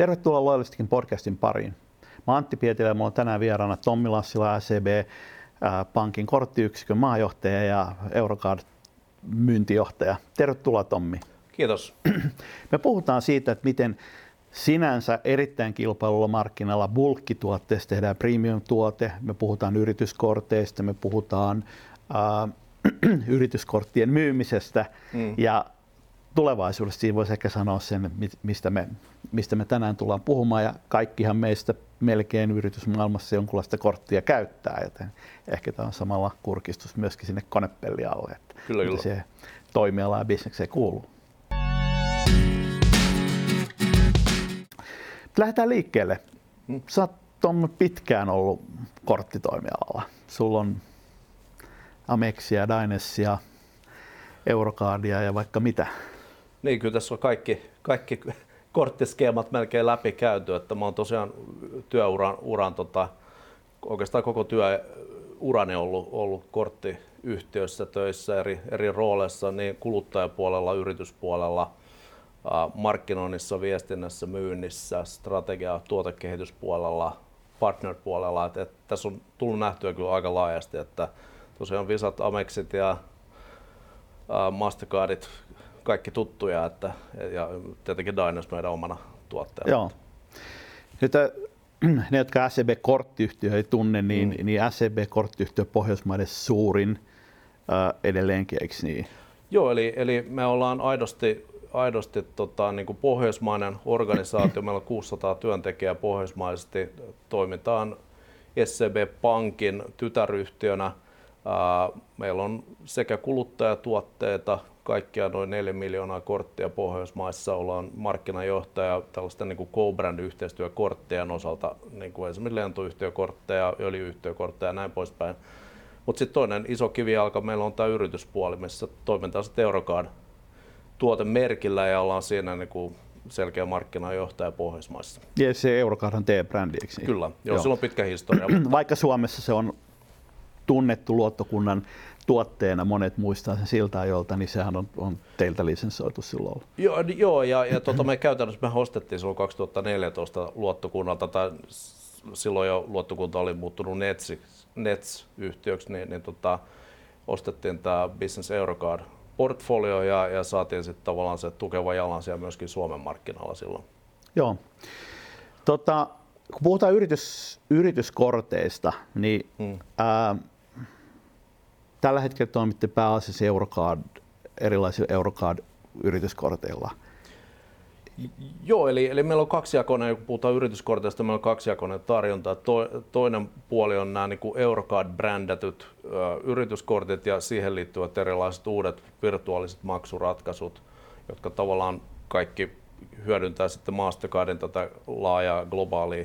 Tervetuloa Loyalistikin podcastin pariin. Mä Antti Pietilä ja mulla on tänään vieraana Tommi Lassila, SEB, pankin korttiyksikön maajohtaja ja Eurocard myyntijohtaja. Tervetuloa Tommi. Kiitos. Me puhutaan siitä, että miten sinänsä erittäin kilpailulla markkinalla bulkkituotteesta tehdään premium-tuote. Me puhutaan yrityskorteista, me puhutaan äh, yrityskorttien myymisestä mm. ja tulevaisuudessa siinä voisi ehkä sanoa sen, mistä me, mistä me tänään tullaan puhumaan ja kaikkihan meistä melkein yritysmaailmassa jonkunlaista korttia käyttää, joten ehkä tämä on samalla kurkistus myöskin sinne konepellialle, että kyllä, kyllä. se toimiala ja bisnekseen kuuluu. Lähdetään liikkeelle. Hmm. Sä oot Tom pitkään ollut korttitoimialalla. Sulla on Amexia, Dynessia, Eurocardia ja vaikka mitä. Niin, kyllä tässä on kaikki, kaikki korttiskeemat melkein läpi käyty. Että mä oon tosiaan työuran uran, tota, oikeastaan koko työurani ollut, ollut korttiyhtiössä töissä eri, eri rooleissa, niin kuluttajapuolella, yrityspuolella, markkinoinnissa, viestinnässä, myynnissä, strategia- tuotekehityspuolella, partner-puolella. Et, et tässä on tullut nähtyä kyllä aika laajasti, että tosiaan Visat, Amexit ja Mastercardit, kaikki tuttuja, että, ja tietenkin Dynos meidän omana tuotteena. Joo. Nyt ne, jotka SEB-korttiyhtiö ei tunne, niin, mm. niin SEB-korttiyhtiö Pohjoismaiden suurin äh, edelleenkin, eikö niin? Joo, eli, eli me ollaan aidosti, aidosti tota, niin kuin pohjoismainen organisaatio. Meillä on 600 työntekijää pohjoismaisesti. Toimitaan SCB-pankin tytäryhtiönä. Meillä on sekä kuluttajatuotteita, kaikkiaan noin 4 miljoonaa korttia Pohjoismaissa. Ollaan markkinajohtaja tällaisten niin co-brand-yhteistyökorttien osalta, niin kuin esimerkiksi lentoyhtiökortteja, öljyyhtiökortteja ja näin poispäin. Mutta sitten toinen iso kivijalka meillä on tämä yrityspuoli, missä toimitaan sitten Eurocard tuotemerkillä ja ollaan siinä niin kuin selkeä markkinajohtaja Pohjoismaissa. Ja se Eurocardhan teidän brändi, eikö niin? Kyllä, joo, joo. sillä on pitkä historia. Vaikka Suomessa se on tunnettu luottokunnan tuotteena, monet muistaa sen siltä ajolta, niin sehän on, on teiltä lisensoitu silloin ollut. Joo, joo ja, ja tuota, me käytännössä me hostettiin silloin 2014 luottokunnalta, tai silloin jo luottokunta oli muuttunut Nets, Nets-yhtiöksi, niin, niin tota, ostettiin tämä Business Eurocard portfolio ja, ja saatiin sitten tavallaan se tukeva jalansia myöskin Suomen markkinoilla silloin. Joo. Tota, kun puhutaan yritys, yrityskorteista, niin hmm. ää, tällä hetkellä toimitte pääasiassa Eurocard, erilaisilla Eurocard-yrityskorteilla. Joo, eli, eli meillä on kaksijakoinen, kun puhutaan yrityskorteista, meillä on kaksijakoinen tarjonta. To, toinen puoli on nämä niin Eurocard-brändätyt ö, yrityskortit ja siihen liittyvät erilaiset uudet virtuaaliset maksuratkaisut, jotka tavallaan kaikki hyödyntää sitten Mastercardin tätä laajaa globaalia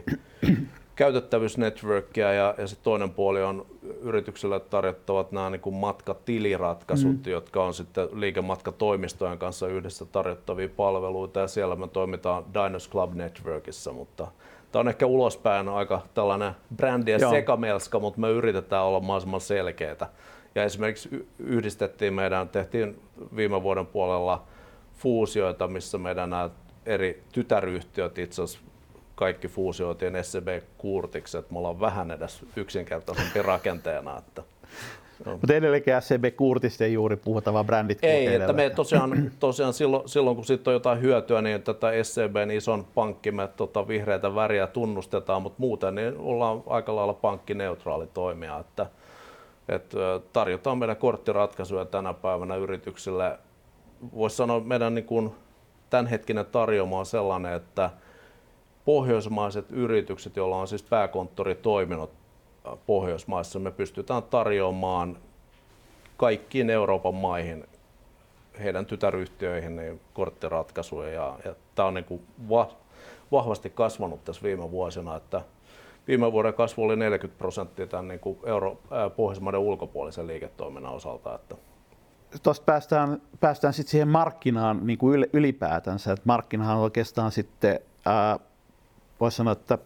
käytettävyysnetworkia ja, ja sitten toinen puoli on yrityksille tarjottavat nämä niin kuin matkatiliratkaisut, mm. jotka on sitten liikematkatoimistojen kanssa yhdessä tarjottavia palveluita ja siellä me toimitaan Dinos Club Networkissa, mutta tämä on ehkä ulospäin aika tällainen brändi ja sekamelska, mutta me yritetään olla mahdollisimman selkeitä. Ja esimerkiksi yhdistettiin meidän, tehtiin viime vuoden puolella fuusioita, missä meidän nämä eri tytäryhtiöt itse asiassa kaikki fuusioitiin SCB Kurtiksi, että me ollaan vähän edes yksinkertaisempi rakenteena. Että, Mutta edelleenkin SCB Kurtista ei juuri puhuta, vaan brändit Ei, että me tosiaan, tosiaan silloin, silloin, kun sitten on jotain hyötyä, niin tätä SCBn ison pankkimme tota, vihreitä väriä tunnustetaan, mutta muuten niin ollaan aika lailla pankkineutraali toimija. Että, että tarjotaan meidän korttiratkaisuja tänä päivänä yrityksille. Voisi sanoa, että meidän niin kuin, tämänhetkinen tarjoama on sellainen, että – pohjoismaiset yritykset, joilla on siis pääkonttori toiminut äh, Pohjoismaissa, me pystytään tarjoamaan kaikkiin Euroopan maihin heidän tytäryhtiöihin niin korttiratkaisuja ja, ja tämä on niin kuin va, vahvasti kasvanut tässä viime vuosina, että viime vuoden kasvu oli 40 prosenttia tämän niin kuin Euro, äh, Pohjoismaiden ulkopuolisen liiketoiminnan osalta. Että Tuosta päästään, päästään sitten siihen markkinaan niin kuin ylipäätänsä, että markkinahan on oikeastaan sitten ää, voisi sanoa, että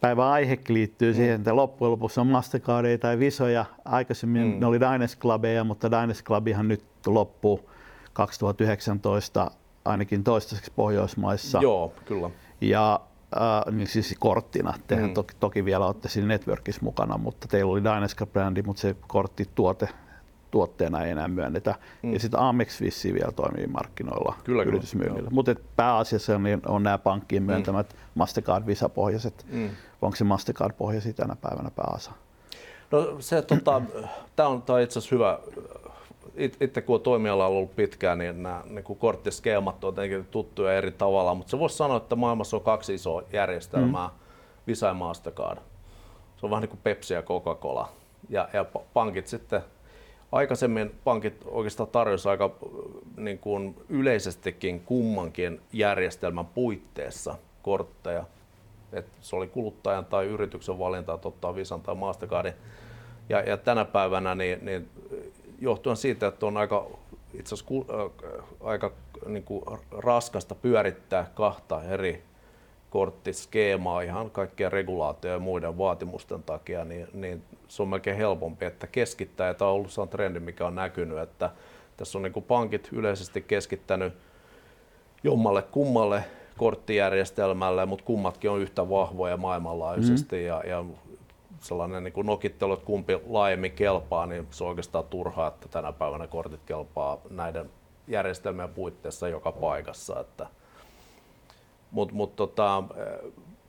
päivän aihekin liittyy mm. siihen, että loppujen lopuksi on Mastercardia tai Visoja. Aikaisemmin mm. ne oli Dynasty Clubeja, mutta Dynasty Clubihan nyt loppuu 2019 ainakin toistaiseksi Pohjoismaissa. Joo, kyllä. Ja äh, niin siis korttina. Tehän mm. toki, toki vielä olette siinä networkissa mukana, mutta teillä oli Dynaska-brändi, mutta se korttituote tuotteena ei enää myönnetä. Mm. Ja sitten Amex vissiin vielä toimii markkinoilla kyllä, yritysmyynnillä. Mutta pääasiassa on, on nämä pankkien mm. myöntämät mm. Mastercard Visa-pohjaiset. Mm. Onko se Mastercard-pohjaisia tänä päivänä pääasa? No se, tota, tämä on, on itse asiassa hyvä. Itse kun on toimialalla ollut pitkään, niin nämä niin kuin korttiskeemat on tietenkin tuttuja eri tavalla, mutta se voisi sanoa, että maailmassa on kaksi isoa järjestelmää, mm. Visa ja Mastercard. Se on vähän niin kuin Pepsi ja Coca-Cola. Ja, ja pankit sitten aikaisemmin pankit oikeastaan tarjosivat aika niin kuin yleisestikin kummankin järjestelmän puitteissa kortteja. Et se oli kuluttajan tai yrityksen valinta, että ottaa Visan tai Mastercardin. Ja, ja tänä päivänä niin, niin johtuen siitä, että on aika, itse asiassa, äh, aika niin kuin raskasta pyörittää kahta eri korttiskeemaa ihan kaikkien regulaatio ja muiden vaatimusten takia, niin, niin se on melkein helpompi, että keskittää, ja tämä on ollut se on trendi, mikä on näkynyt, että tässä on niin kuin pankit yleisesti keskittänyt jommalle kummalle korttijärjestelmälle, mutta kummatkin on yhtä vahvoja maailmanlaajuisesti, mm-hmm. ja, ja sellainen niin kuin nokittelu, että kumpi laajemmin kelpaa, niin se on oikeastaan turhaa, että tänä päivänä kortit kelpaa näiden järjestelmien puitteissa joka paikassa. Että, mutta mut tota,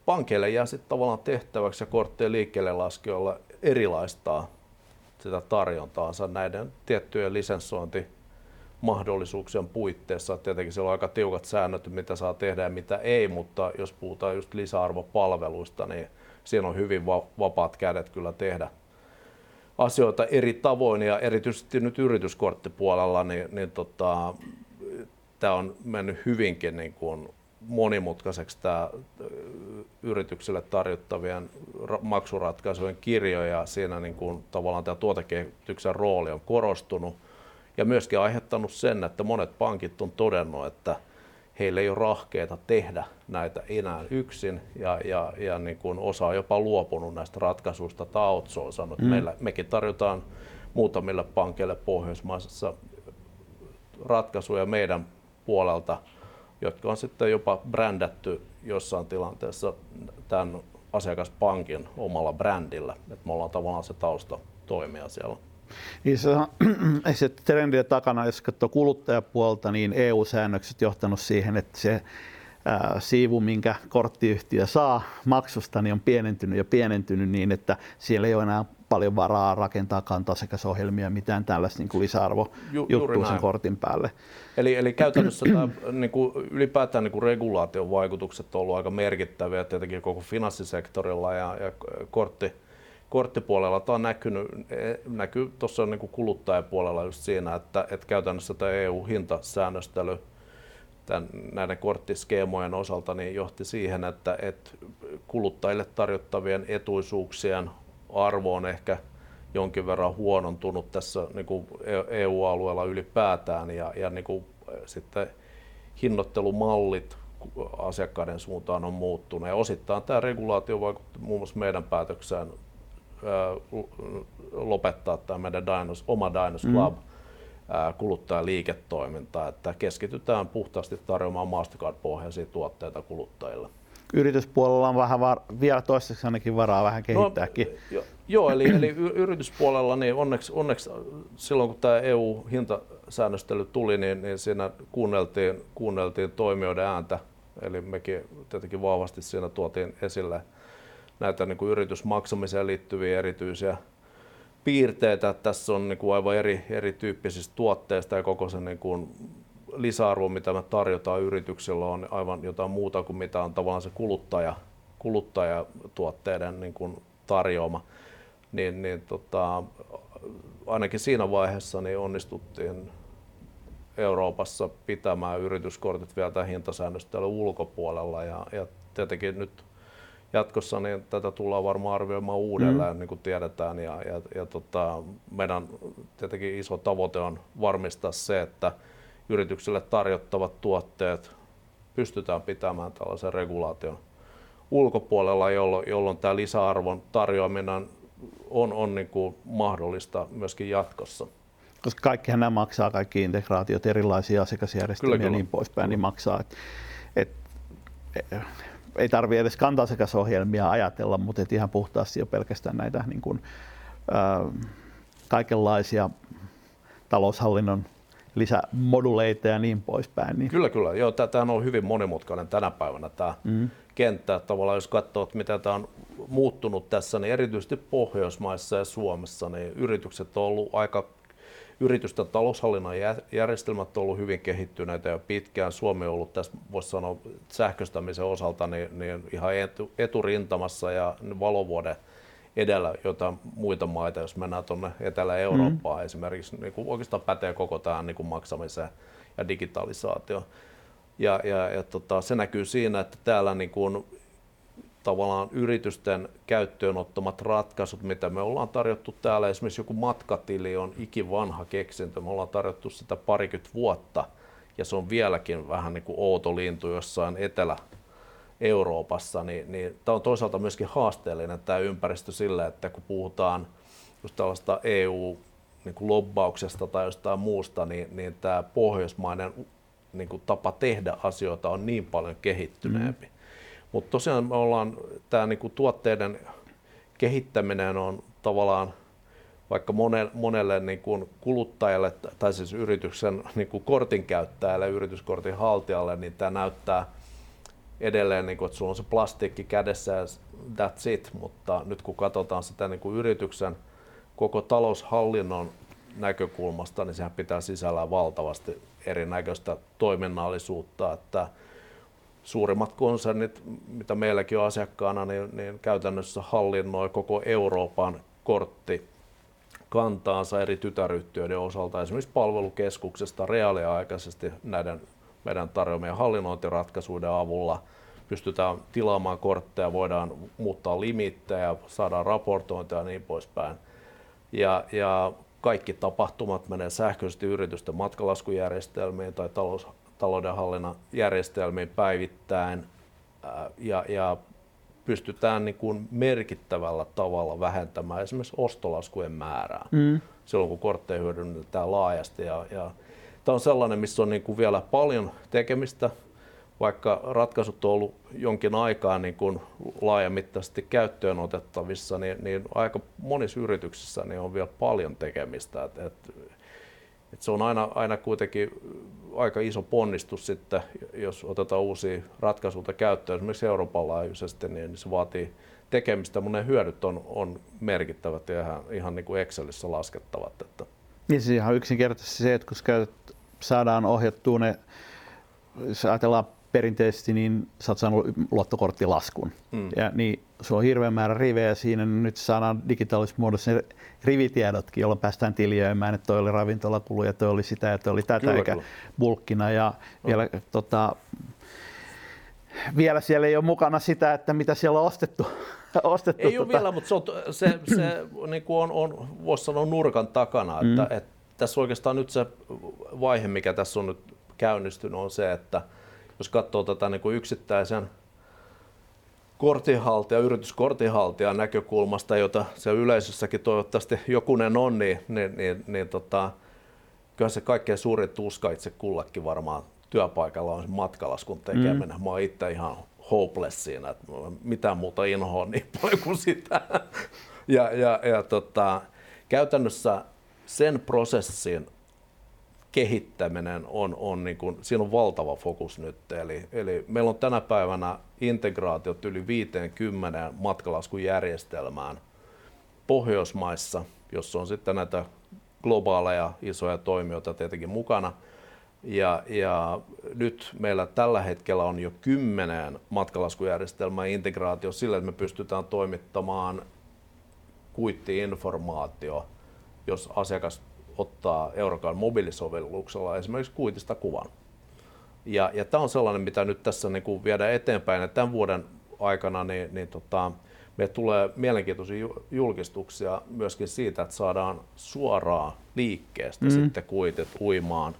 pankeille jää sitten tavallaan tehtäväksi ja korttien liikkeelle laskijoilla erilaistaa sitä tarjontaansa näiden tiettyjen lisenssointimahdollisuuksien puitteissa. Tietenkin siellä on aika tiukat säännöt, mitä saa tehdä ja mitä ei, mutta jos puhutaan just lisäarvopalveluista, niin siinä on hyvin vapaat kädet kyllä tehdä asioita eri tavoin ja erityisesti nyt yrityskorttipuolella, niin, niin tota, tämä on mennyt hyvinkin niin kuin monimutkaiseksi tämä yrityksille tarjottavien maksuratkaisujen kirjo ja siinä niin kuin tavallaan tämä tuotekehityksen rooli on korostunut ja myöskin aiheuttanut sen, että monet pankit on todennut, että heillä ei ole rahkeita tehdä näitä enää yksin ja, ja, ja niin kuin osa on jopa luopunut näistä ratkaisuista tai outsourcannut. Mm. Meillä, mekin tarjotaan muutamille pankeille Pohjoismaisessa ratkaisuja meidän puolelta – jotka on sitten jopa brändätty jossain tilanteessa tämän asiakaspankin omalla brändillä. Että me ollaan tavallaan se tausta toimia siellä. Niin se, se trendien takana, jos katsoo kuluttajapuolta, niin EU-säännökset johtanut siihen, että se ää, siivu, minkä korttiyhtiö saa maksusta, niin on pienentynyt ja pienentynyt niin, että siellä ei ole enää paljon varaa rakentaa kanta-asiakasohjelmia, mitään tällaista niin lisäarvojuttua sen kortin päälle. Eli, eli käytännössä tämä, niin kuin ylipäätään niin kuin regulaation vaikutukset on ollut aika merkittäviä tietenkin koko finanssisektorilla ja, ja kortti, korttipuolella. Tämä on näkynyt, näkyy tuossa niin kuin kuluttajapuolella just siinä, että, että käytännössä tämä EU-hintasäännöstely tämän, näiden korttiskeemojen osalta niin johti siihen, että, että kuluttajille tarjottavien etuisuuksien arvo on ehkä jonkin verran huonontunut tässä niin kuin EU-alueella ylipäätään ja, ja niin kuin sitten hinnoittelumallit asiakkaiden suuntaan on muuttunut. Ja osittain tämä regulaatio vaikutti muun muassa meidän päätökseen lopettaa tämä meidän Dinos, oma Dinos mm. Club mm. kuluttajaliiketoiminta, että keskitytään puhtaasti tarjoamaan Mastercard-pohjaisia tuotteita kuluttajille yrityspuolella on vähän var, vielä toistaiseksi ainakin varaa vähän no, kehittääkin. No, jo, joo, eli, eli yrityspuolella niin onneksi, onneksi silloin kun tämä EU-hintasäännöstely tuli, niin, niin siinä kuunneltiin, kuunneltiin toimijoiden ääntä. Eli mekin tietenkin vahvasti siinä tuotiin esille näitä niin kuin yritysmaksamiseen liittyviä erityisiä piirteitä. Tässä on niin kuin aivan eri, erityyppisistä tuotteista ja koko sen niin kuin lisäarvo, mitä me tarjotaan yrityksillä, on aivan jotain muuta kuin mitä on tavallaan se kuluttaja, kuluttajatuotteiden niin kuin tarjoama. Niin, niin tota, ainakin siinä vaiheessa niin onnistuttiin Euroopassa pitämään yrityskortit vielä tämän hintasäännöstelyn ulkopuolella ja, ja tietenkin nyt jatkossa niin tätä tullaan varmaan arvioimaan uudelleen, mm. niin kuin tiedetään. Ja, ja, ja tota, meidän tietenkin iso tavoite on varmistaa se, että yrityksille tarjottavat tuotteet pystytään pitämään tällaisen regulaation ulkopuolella, jolloin, jolloin tämä lisäarvon tarjoaminen on, on niin kuin mahdollista myöskin jatkossa. Koska kaikkihan nämä maksaa, kaikki integraatiot, erilaisia asiakasjärjestelmiä ja niin poispäin, niin maksaa. Et, et, ei tarvitse edes kantasekasohjelmia ajatella, mutta et ihan puhtaasti jo pelkästään näitä niin kuin, ää, kaikenlaisia taloushallinnon lisämoduleita ja niin poispäin. Niin. Kyllä, kyllä. Joo, tämä on hyvin monimutkainen tänä päivänä tämä mm. kenttä. Tavallaan jos katsoo, että miten tämä on muuttunut tässä, niin erityisesti Pohjoismaissa ja Suomessa, niin yritykset on ollut aika yritysten taloushallinnan järjestelmät on ollut hyvin kehittyneitä jo pitkään. Suomi on ollut tässä, voisi sanoa, sähköstämisen osalta niin, niin ihan etu, eturintamassa ja valovuoden edellä jotain muita maita, jos mennään tuonne Etelä-Eurooppaan mm. esimerkiksi, niin kuin oikeastaan pätee koko tämä niin kuin maksamiseen ja digitalisaatio. Ja, ja, ja tota, se näkyy siinä, että täällä niin kuin, tavallaan yritysten käyttöön ottamat ratkaisut, mitä me ollaan tarjottu täällä, esimerkiksi joku matkatili on ikivanha keksintö, me ollaan tarjottu sitä parikymmentä vuotta, ja se on vieläkin vähän niin kuin outo lintu jossain etelä Euroopassa, niin, niin tämä on toisaalta myöskin haasteellinen tämä ympäristö sillä, että kun puhutaan just tällaista EU niin kuin lobbauksesta tai jostain muusta, niin, niin tämä pohjoismainen niin kuin tapa tehdä asioita on niin paljon kehittyneempi. Mm. Mutta tosiaan me ollaan, tämä niin kuin tuotteiden kehittäminen on tavallaan vaikka monelle, monelle niin kuin kuluttajalle tai siis yrityksen niin kuin kortin käyttäjälle, yrityskortin haltijalle, niin tämä näyttää edelleen, niin kuin, että sulla on se plastiikki kädessä ja that's it, mutta nyt kun katsotaan sitä niin kuin yrityksen koko taloushallinnon näkökulmasta, niin sehän pitää sisällään valtavasti erinäköistä toiminnallisuutta, että suurimmat konsernit, mitä meilläkin on asiakkaana, niin, niin käytännössä hallinnoi koko Euroopan kortti kantaansa eri tytäryhtiöiden osalta, esimerkiksi palvelukeskuksesta reaaliaikaisesti näiden meidän tarjoamien hallinnointiratkaisuiden avulla pystytään tilaamaan kortteja, voidaan muuttaa limittejä, saadaan raportointia ja niin poispäin. Ja, ja kaikki tapahtumat menee sähköisesti yritysten matkalaskujärjestelmiin tai talous, taloudenhallinnan järjestelmiin päivittäin ja, ja pystytään niin kuin merkittävällä tavalla vähentämään esimerkiksi ostolaskujen määrää mm. silloin, kun kortteja hyödynnetään laajasti. Ja, ja tämä on sellainen, missä on niin kuin vielä paljon tekemistä, vaikka ratkaisut on ollut jonkin aikaa niin kuin laajamittaisesti käyttöön otettavissa, niin, niin aika monissa yrityksissä niin on vielä paljon tekemistä. Et, et, et se on aina, aina kuitenkin aika iso ponnistus sitten, jos otetaan uusia ratkaisuja käyttöön, esimerkiksi Euroopan laajuisesti, niin se vaatii tekemistä, mutta ne hyödyt on, on merkittävät ja ihan, ihan niin kuin Excelissä laskettavat. Että. Niin siis ihan yksinkertaisesti se, että kun käytät, saadaan ohjattua ne, jos ajatellaan perinteisesti, niin sä oot saanut luottokorttilaskun. Mm. Ja niin sulla on hirveän määrä rivejä siinä, niin nyt saadaan digitaalisessa muodossa ne rivitiedotkin, jolloin päästään tiljöimään, että toi oli ravintolakulu ja toi oli sitä ja toi oli tätä, kyllä, eikä kyllä. bulkkina. Ja mm. vielä, tota, vielä siellä ei ole mukana sitä, että mitä siellä on ostettu. ostettu ei tota. ole vielä, mutta se, on, se, se niin kuin on, on, voisi sanoa nurkan takana, että, mm. että tässä oikeastaan nyt se vaihe, mikä tässä on nyt käynnistynyt, on se, että – jos katsoo tätä niin kuin yksittäisen kortinhaltija, yrityskortinhaltijan näkökulmasta, jota se yleisössäkin toivottavasti jokunen on, niin, niin, niin, niin tota, kyllä se kaikkein suurin tuska itse kullakin varmaan työpaikalla on se matkalaskun tekeminen. Mm. Mä oon itse ihan hopeless siinä, että mitään muuta inhoa niin paljon kuin sitä. ja, ja, ja tota, käytännössä sen prosessin kehittäminen on, on niin kuin, siinä on valtava fokus nyt. Eli, eli meillä on tänä päivänä integraatiot yli 50 matkalaskujärjestelmään Pohjoismaissa, jossa on sitten näitä globaaleja isoja toimijoita tietenkin mukana. Ja, ja nyt meillä tällä hetkellä on jo kymmenen matkalaskujärjestelmää integraatio sillä, että me pystytään toimittamaan kuittiinformaatio, jos asiakas ottaa Eurokan mobiilisovelluksella esimerkiksi kuitista kuvan. Ja, ja tämä on sellainen, mitä nyt tässä niin kuin viedään eteenpäin. että tämän vuoden aikana niin, niin tota, me tulee mielenkiintoisia julkistuksia myöskin siitä, että saadaan suoraan liikkeestä mm. sitten kuitit uimaan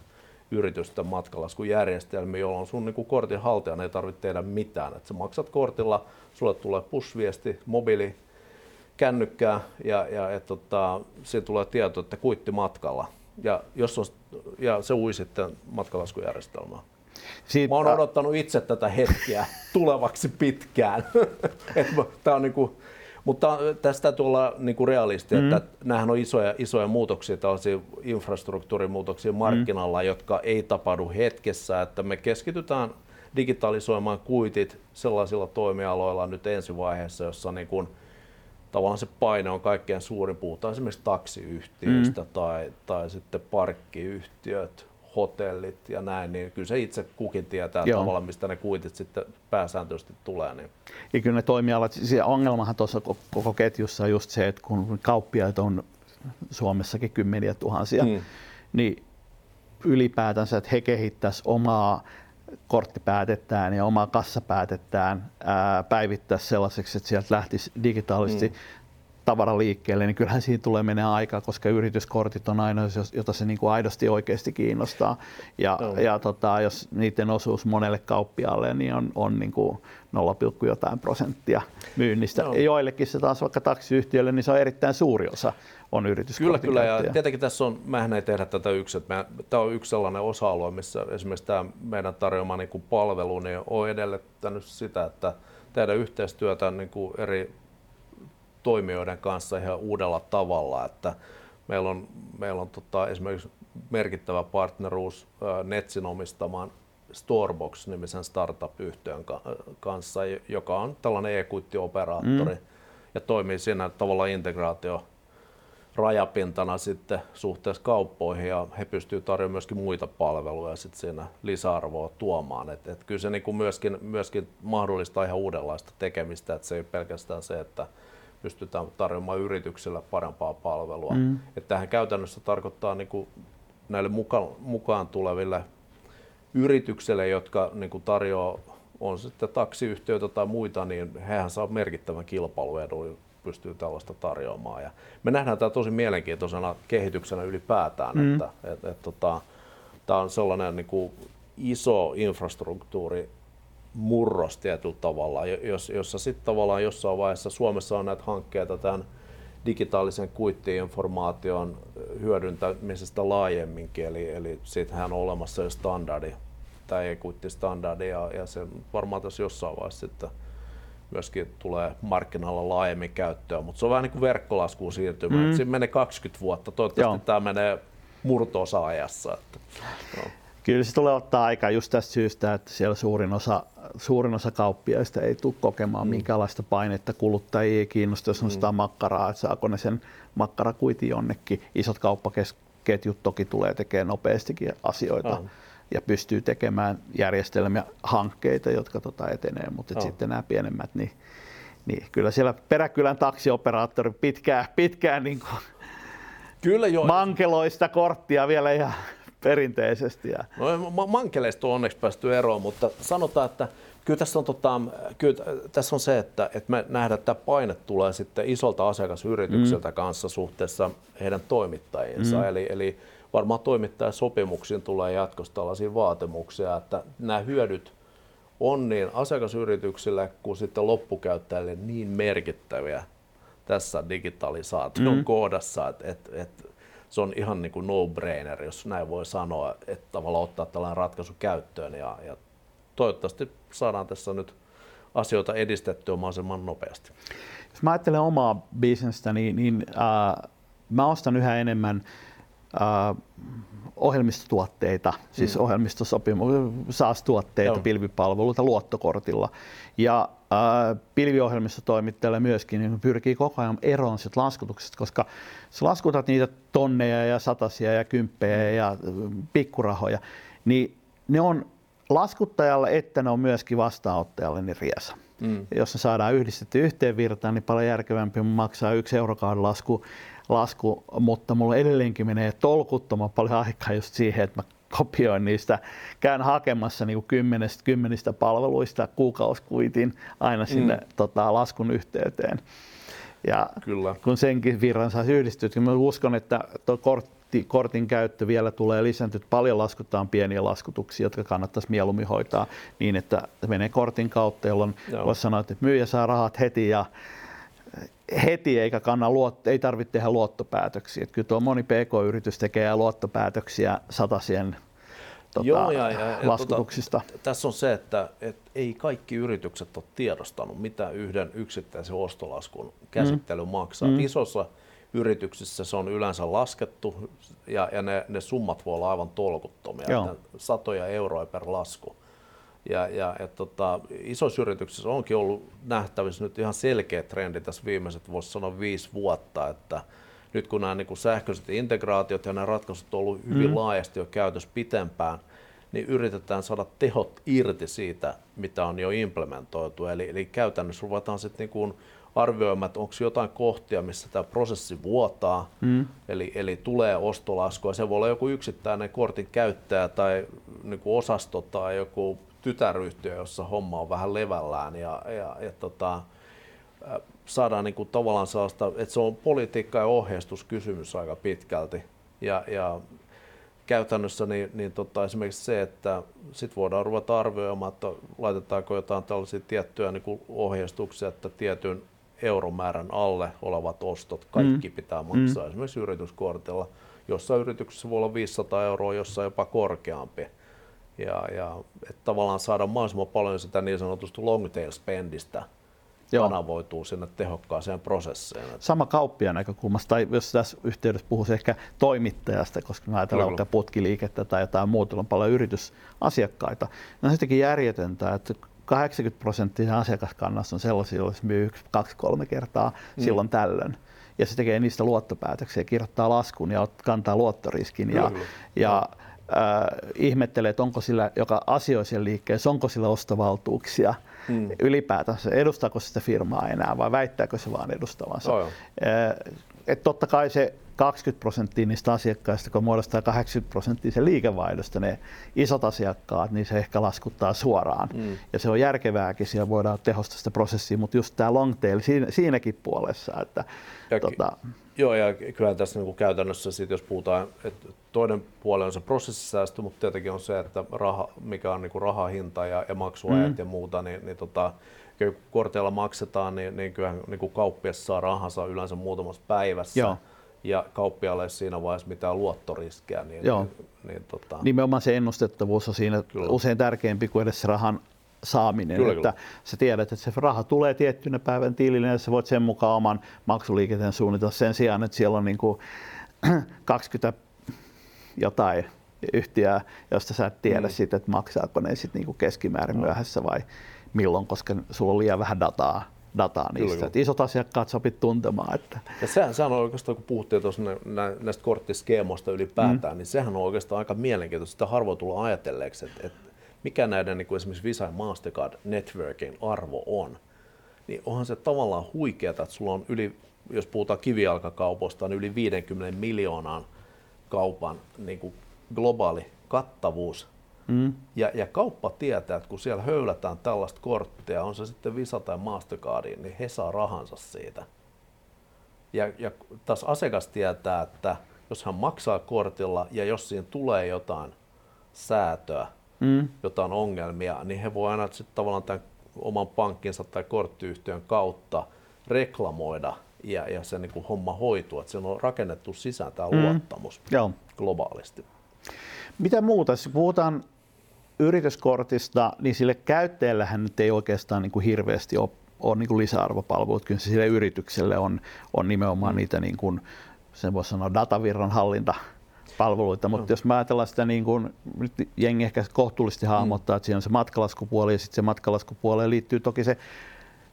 yritysten matkalaskujärjestelmiä, jolloin sun niin kortin haltijan ei tarvitse tehdä mitään. Et sä maksat kortilla, sulle tulee push-viesti, mobiili kännykkää ja, ja et, tota, siitä tulee tieto, että kuitti matkalla. Ja, jos on, ja se ui sitten matkalaskujärjestelmää. Siitä, mä oon odottanut itse tätä hetkeä tulevaksi pitkään. Tämä on niinku, mutta tästä täytyy olla niinku realisti, mm. että nämähän on isoja, isoja muutoksia, tällaisia infrastruktuurimuutoksia markkinalla, mm. jotka ei tapahdu hetkessä, että me keskitytään digitalisoimaan kuitit sellaisilla toimialoilla nyt ensivaiheessa, jossa niin kuin, tavallaan se paine on kaikkein suurin. Puhutaan esimerkiksi taksiyhtiöistä mm. tai, tai sitten parkkiyhtiöt, hotellit ja näin, niin kyllä se itse kukin tietää Joo. tavallaan, mistä ne kuitit sitten pääsääntöisesti tulee. Niin. Ja kyllä ne toimialat, siis ongelmahan tuossa koko ketjussa on just se, että kun kauppiaita on Suomessakin kymmeniä tuhansia, mm. niin ylipäätänsä, että he kehittäisivät omaa korttipäätetään ja oma kassa päätetään päivittää sellaiseksi, että sieltä lähtisi digitaalisesti mm. Tavara liikkeelle, niin kyllähän siinä tulee menee aikaa, koska yrityskortit on aina, jota se niin kuin aidosti oikeasti kiinnostaa. Ja, no. ja tota, jos niiden osuus monelle kauppiaalle niin on, on niin kuin 0, jotain prosenttia myynnistä. No. Joillekin se taas vaikka taksiyhtiölle, niin se on erittäin suuri osa on yritys. Kyllä, kyllä. Ja tietenkin tässä on, mehän ei tehdä tätä yksin. Tämä on yksi sellainen osa-alue, missä esimerkiksi tämä meidän tarjoama niin kuin palvelu niin on edellyttänyt sitä, että tehdään yhteistyötä niin kuin eri toimijoiden kanssa ihan uudella tavalla. Että meillä on, meillä on tota, esimerkiksi merkittävä partneruus Netsin omistamaan Storebox-nimisen startup-yhtiön kanssa, joka on tällainen e-kuittioperaattori mm. ja toimii siinä tavalla integraatio rajapintana sitten suhteessa kauppoihin ja he pystyvät tarjoamaan myöskin muita palveluja sitten siinä lisäarvoa tuomaan. Et, et kyllä se niin kuin myöskin, myöskin mahdollistaa ihan uudenlaista tekemistä, että se ei pelkästään se, että pystytään tarjoamaan yrityksille parempaa palvelua. Mm. Että tähän käytännössä tarkoittaa niin kuin näille mukaan, mukaan tuleville yrityksille, jotka niin kuin tarjoaa on sitten taksiyhtiöitä tai muita, niin hehän saa merkittävän kilpailuedun pystyy tällaista tarjoamaan. Ja me nähdään tämä tosi mielenkiintoisena kehityksenä ylipäätään, mm. että et, et, tota, tämä on sellainen niin kuin iso infrastruktuuri murros tietyllä tavalla, jos, jossa sitten tavallaan jossain vaiheessa Suomessa on näitä hankkeita tämän digitaalisen kuittiinformaation hyödyntämisestä laajemminkin, eli, eli siitähän on olemassa jo standardi, tämä e-kuittistandardi, ja, ja se varmaan tässä jossain vaiheessa sitten myöskin tulee markkinoilla laajemmin käyttöön, mutta se on vähän niin kuin verkkolaskuun siirtymä. Mm. Siinä menee 20 vuotta, toivottavasti Joo. tämä menee murto-osa ajassa. Että, no. Kyllä se tulee ottaa aikaa just tästä syystä, että siellä suurin osa, suurin osa kauppiaista ei tule kokemaan mm. minkäänlaista painetta. Kuluttajia ei kiinnosta, jos on mm. sitä makkaraa, että saako ne sen makkarakuitin jonnekin. Isot kauppaketjut toki tulee tekemään nopeastikin asioita. Oh ja pystyy tekemään järjestelmiä, hankkeita, jotka tota etenee, mutta no. sitten nämä pienemmät, niin, niin kyllä siellä peräkylän taksioperaattori pitkään, pitkään niin kuin kyllä jo. mankeloista korttia vielä ihan perinteisesti. Ja. No, mankeleista on onneksi päästy eroon, mutta sanotaan, että kyllä tässä on, tota, kyllä tässä on se, että, että me nähdään, että tämä paine tulee sitten isolta asiakasyritykseltä mm. kanssa suhteessa heidän toimittajiinsa. Mm. Eli, eli varmaan toimittajasopimuksiin tulee jatkossa tällaisia vaatimuksia, että nämä hyödyt on niin asiakasyrityksille kuin sitten loppukäyttäjille niin merkittäviä tässä digitalisaation mm. koodassa, että, että, että se on ihan niin kuin no-brainer, jos näin voi sanoa, että tavallaan ottaa tällainen ratkaisu käyttöön ja, ja toivottavasti saadaan tässä nyt asioita edistettyä mahdollisimman nopeasti. Jos mä ajattelen omaa bisnestä, niin, niin äh, mä ostan yhä enemmän äh, ohjelmistotuotteita, siis mm. ohjelmistosopimu- SaaS-tuotteita, pilvipalveluita luottokortilla. Ja äh, pilviohjelmistotoimittajalle myöskin niin pyrkii koko ajan eroon sit laskutuksesta, koska sä laskutat niitä tonneja ja satasia ja kymppejä ja pikkurahoja, niin ne on laskuttajalle, että ne on myöskin vastaanottajalle niin riesa. Mm. Jos ne saadaan yhdistetty yhteen virtaan, niin paljon järkevämpi maksaa yksi eurokauden lasku lasku, mutta mulla edelleenkin menee tolkuttoman paljon aikaa just siihen, että mä kopioin niistä, käyn hakemassa niin kymmenestä, kymmenistä palveluista kuukausikuitin aina sinne mm. tota, laskun yhteyteen. Ja Kyllä. kun senkin virran saa yhdistyä, niin mä uskon, että tuo kortti, kortin käyttö vielä tulee lisääntyä. Paljon laskutaan pieniä laskutuksia, jotka kannattaisi mieluummin hoitaa niin, että menee kortin kautta, jolloin voisi sanoa, että myyjä saa rahat heti ja heti eikä kanna luot, ei tarvitse tehdä luottopäätöksiä. Että kyllä tuo moni PK-yritys tekee luottopäätöksiä satasien tota, Joo, ja, ja, ja laskutuksista. Tota, tässä on se, että et ei kaikki yritykset ole tiedostanut, mitä yhden yksittäisen ostolaskun käsittely mm. maksaa. Mm. Isossa yrityksissä se on yleensä laskettu ja, ja ne, ne summat voi olla aivan tolkuttomia, satoja euroja per lasku. Ja, ja, ja tota, isoissa yrityksissä onkin ollut nähtävissä nyt ihan selkeä trendi tässä viimeiset, voisi sanoa viisi vuotta, että nyt kun nämä niin kuin sähköiset integraatiot ja nämä ratkaisut on ollut hyvin mm. laajasti jo käytössä pitempään, niin yritetään saada tehot irti siitä, mitä on jo implementoitu. Eli, eli käytännössä ruvetaan sitten niin kuin arvioimaan, että onko jotain kohtia, missä tämä prosessi vuotaa, mm. eli, eli tulee ostolaskua. Se voi olla joku yksittäinen kortin käyttäjä tai niin kuin osasto tai joku tytäryhtiö, jossa homma on vähän levällään ja, ja, ja tota, saadaan niin kuin tavallaan sellaista, että se on politiikka- ja ohjeistuskysymys aika pitkälti. Ja, ja käytännössä niin, niin tota, esimerkiksi se, että sit voidaan ruveta arvioimaan, että laitetaanko jotain tällaisia tiettyjä niin kuin ohjeistuksia, että tietyn euromäärän alle olevat ostot, kaikki mm. pitää maksaa mm. esimerkiksi yrityskortilla. Jossain yrityksessä voi olla 500 euroa, jossain jopa korkeampi. Ja, ja että tavallaan saada mahdollisimman paljon sitä niin sanotusta long tail spendistä Joo. kanavoituu sinne tehokkaaseen prosessiin. Sama kauppiaan näkökulmasta, tai jos tässä yhteydessä puhuisi ehkä toimittajasta, koska me ajatellaan vaikka putkiliikettä tai jotain muuta, on paljon yritysasiakkaita. No sittenkin järjetöntä, että 80 prosenttia asiakaskannasta on sellaisia, joilla myy yksi, kaksi, kolme kertaa mm. silloin tällöin. Ja se tekee niistä luottopäätöksiä, kirjoittaa laskun ja kantaa luottoriskin. Ja, ja äh, ihmettelee, että onko sillä, joka asioi siellä liikkeessä, onko sillä ostovaltuuksia hmm. ylipäätänsä, edustaako sitä firmaa enää vai väittääkö se vaan edustavansa. Oh, et totta kai se 20 prosenttia niistä asiakkaista, kun muodostaa 80 prosenttia sen liikevaihdosta ne isot asiakkaat, niin se ehkä laskuttaa suoraan. Mm. Ja se on järkevääkin, siellä voidaan tehostaa sitä prosessia, mutta just tämä long tail siinä, siinäkin puolessa. Että, ja, tota... Joo, ja kyllä tässä niin kuin käytännössä, sit, jos puhutaan, että toinen puoli on se prosessisäästö, mutta tietenkin on se, että raha, mikä on niin kuin rahahinta ja, ja maksuajat mm. ja muuta, niin, niin tota, kun korteilla maksetaan, niin, niin kyllähän niin kuin kauppias saa rahansa yleensä muutamassa päivässä. Joo ja kauppialle siinä vaiheessa mitään luottoriskiä. Niin, Joo. Niin, niin, tota... Nimenomaan se ennustettavuus on siinä kyllä. usein tärkeämpi kuin edes rahan saaminen. Kyllä, että kyllä. sä tiedät, että se raha tulee tiettynä päivän tilille ja sä voit sen mukaan oman maksuliikenteen suunnitella sen sijaan, että siellä on niin kuin 20 jotain yhtiöä, josta sä et tiedä mm. sitten, että maksaako ne sitten niin keskimäärin no. myöhässä vai milloin, koska sulla on liian vähän dataa dataa niistä. Kyllä, että isot asiakkaat sopit tuntemaan. Että. Ja sehän, sehän on oikeastaan, kun puhuttiin tuossa näistä korttiskeemoista ylipäätään, mm. niin sehän on oikeastaan aika mielenkiintoista. Sitä harvoin tulla ajatelleeksi, että, että mikä näiden niin kuin esimerkiksi Visa ja Mastercard Networkin arvo on. Niin onhan se tavallaan huikeaa, että sulla on yli, jos puhutaan kivijalkakaupoista, niin yli 50 miljoonan kaupan niin kuin globaali kattavuus Mm. Ja, ja kauppa tietää, että kun siellä höylätään tällaista korttia, on se sitten Visa tai Mastercard, niin he saa rahansa siitä. Ja, ja taas asiakas tietää, että jos hän maksaa kortilla ja jos siihen tulee jotain säätöä, mm. jotain ongelmia, niin he voivat aina sitten tavallaan tämän oman pankkinsa tai korttiyhtiön kautta reklamoida ja, ja se niin kuin homma hoituu. Että se on rakennettu sisään tämä mm. luottamus Joo. globaalisti. Mitä muuta? Jos puhutaan yrityskortista, niin sille käyttäjällähän nyt ei oikeastaan niin kuin hirveästi ole, ole niin kuin lisäarvopalvelut. Kyllä se sille yritykselle on, on nimenomaan mm. niitä, niin kuin, sen voisi sanoa, datavirran hallinta palveluita, mutta mm. jos mä ajatellaan sitä niin kuin, nyt jengi ehkä kohtuullisesti hahmottaa, mm. että siinä on se matkalaskupuoli ja sitten se matkalaskupuoleen liittyy toki se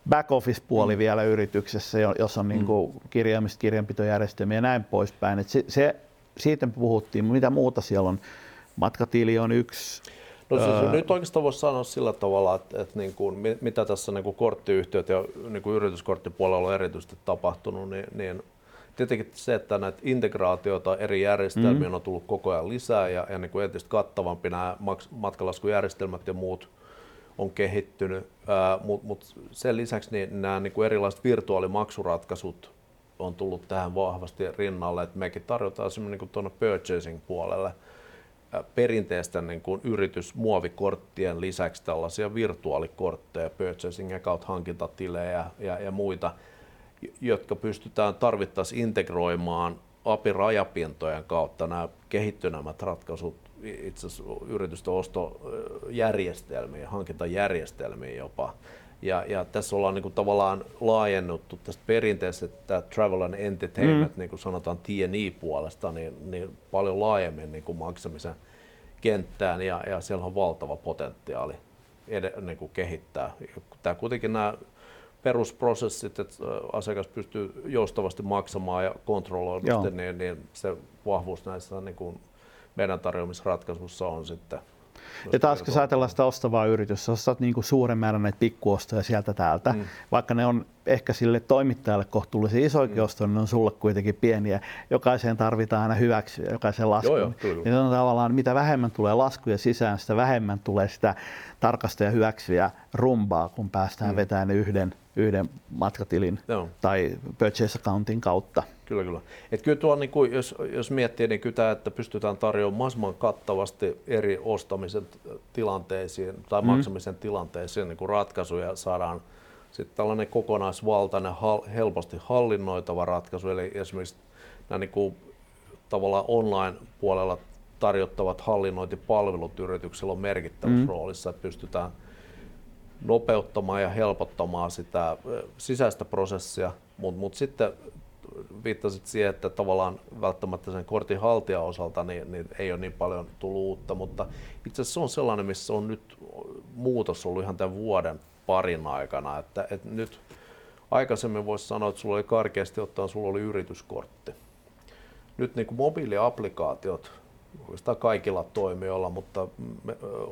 back office puoli mm. vielä yrityksessä, jos on niin kuin kirjaamista, kirjanpitojärjestelmiä ja näin poispäin. Et se, se, siitä me puhuttiin, mitä muuta siellä on. Matkatili on yksi, No siis öö. nyt oikeastaan voisi sanoa sillä tavalla, että, että niin kuin, mitä tässä niin kuin korttiyhtiöt ja niin kuin yrityskorttipuolella on erityisesti tapahtunut, niin, niin tietenkin se, että näitä integraatioita eri järjestelmiin mm. on tullut koko ajan lisää ja, ja niin kuin entistä kattavampi nämä matkalaskujärjestelmät ja muut on kehittynyt, mutta mut sen lisäksi niin nämä niin kuin erilaiset virtuaalimaksuratkaisut on tullut tähän vahvasti rinnalle, että mekin tarjotaan semmoinen niin tuonne purchasing puolelle – perinteisten niin kuin yritysmuovikorttien lisäksi tällaisia virtuaalikortteja, purchasing account, hankintatilejä ja, ja muita, jotka pystytään tarvittaessa integroimaan API-rajapintojen kautta nämä kehittyneimmät ratkaisut itse asiassa yritysten ostojärjestelmiin, hankintajärjestelmiin jopa. Ja, ja tässä ollaan niin kuin tavallaan laajennuttu tästä perinteisestä travel and entertainment, mm. niin kuin sanotaan T&E-puolesta, niin, niin paljon laajemmin niin kuin maksamisen kenttään ja, ja siellä on valtava potentiaali ed- niin kuin kehittää. Tämä kuitenkin nämä perusprosessit, että asiakas pystyy joustavasti maksamaan ja kontrolloidusti, niin, niin se vahvuus näissä niin kuin meidän tarjoamisratkaisussa on sitten ja taas kun ajatellaan sitä ostavaa yritystä, ostat niin kuin suuren määrän näitä pikkuostoja sieltä täältä, mm. vaikka ne on ehkä sille toimittajalle kohtuullisen isoikin mm. osto, niin ne on sulle kuitenkin pieniä. Jokaiseen tarvitaan aina hyväksyä, jokaisen lasku. Joo, joo, niin on tavallaan, mitä vähemmän tulee laskuja sisään, sitä vähemmän tulee sitä tarkasta ja hyväksyä rumbaa, kun päästään mm. vetämään yhden yhden matkatilin Joo. tai purchase accountin kautta. Kyllä, kyllä. Et kyllä tuo, niin kuin, jos, jos miettii, niin kyllä tämä, että pystytään tarjoamaan mahdollisimman kattavasti eri ostamisen tilanteisiin tai mm. maksamisen tilanteisiin niin kuin ratkaisuja, saadaan sitten tällainen kokonaisvaltainen, helposti hallinnoitava ratkaisu, eli esimerkiksi nämä niin kuin, tavallaan online-puolella tarjottavat hallinnointipalvelut yrityksellä on merkittävässä mm. roolissa, että pystytään – nopeuttamaan ja helpottamaan sitä sisäistä prosessia, mutta mut sitten viittasit siihen, että tavallaan välttämättä sen kortin haltijan osalta niin, niin ei ole niin paljon tullut uutta, mutta itse asiassa se on sellainen, missä on nyt muutos ollut ihan tämän vuoden parin aikana, että, että nyt aikaisemmin voisi sanoa, että sulla oli karkeasti ottaen, sulla oli yrityskortti. Nyt niin kuin mobiiliaplikaatiot oikeastaan kaikilla toimijoilla, mutta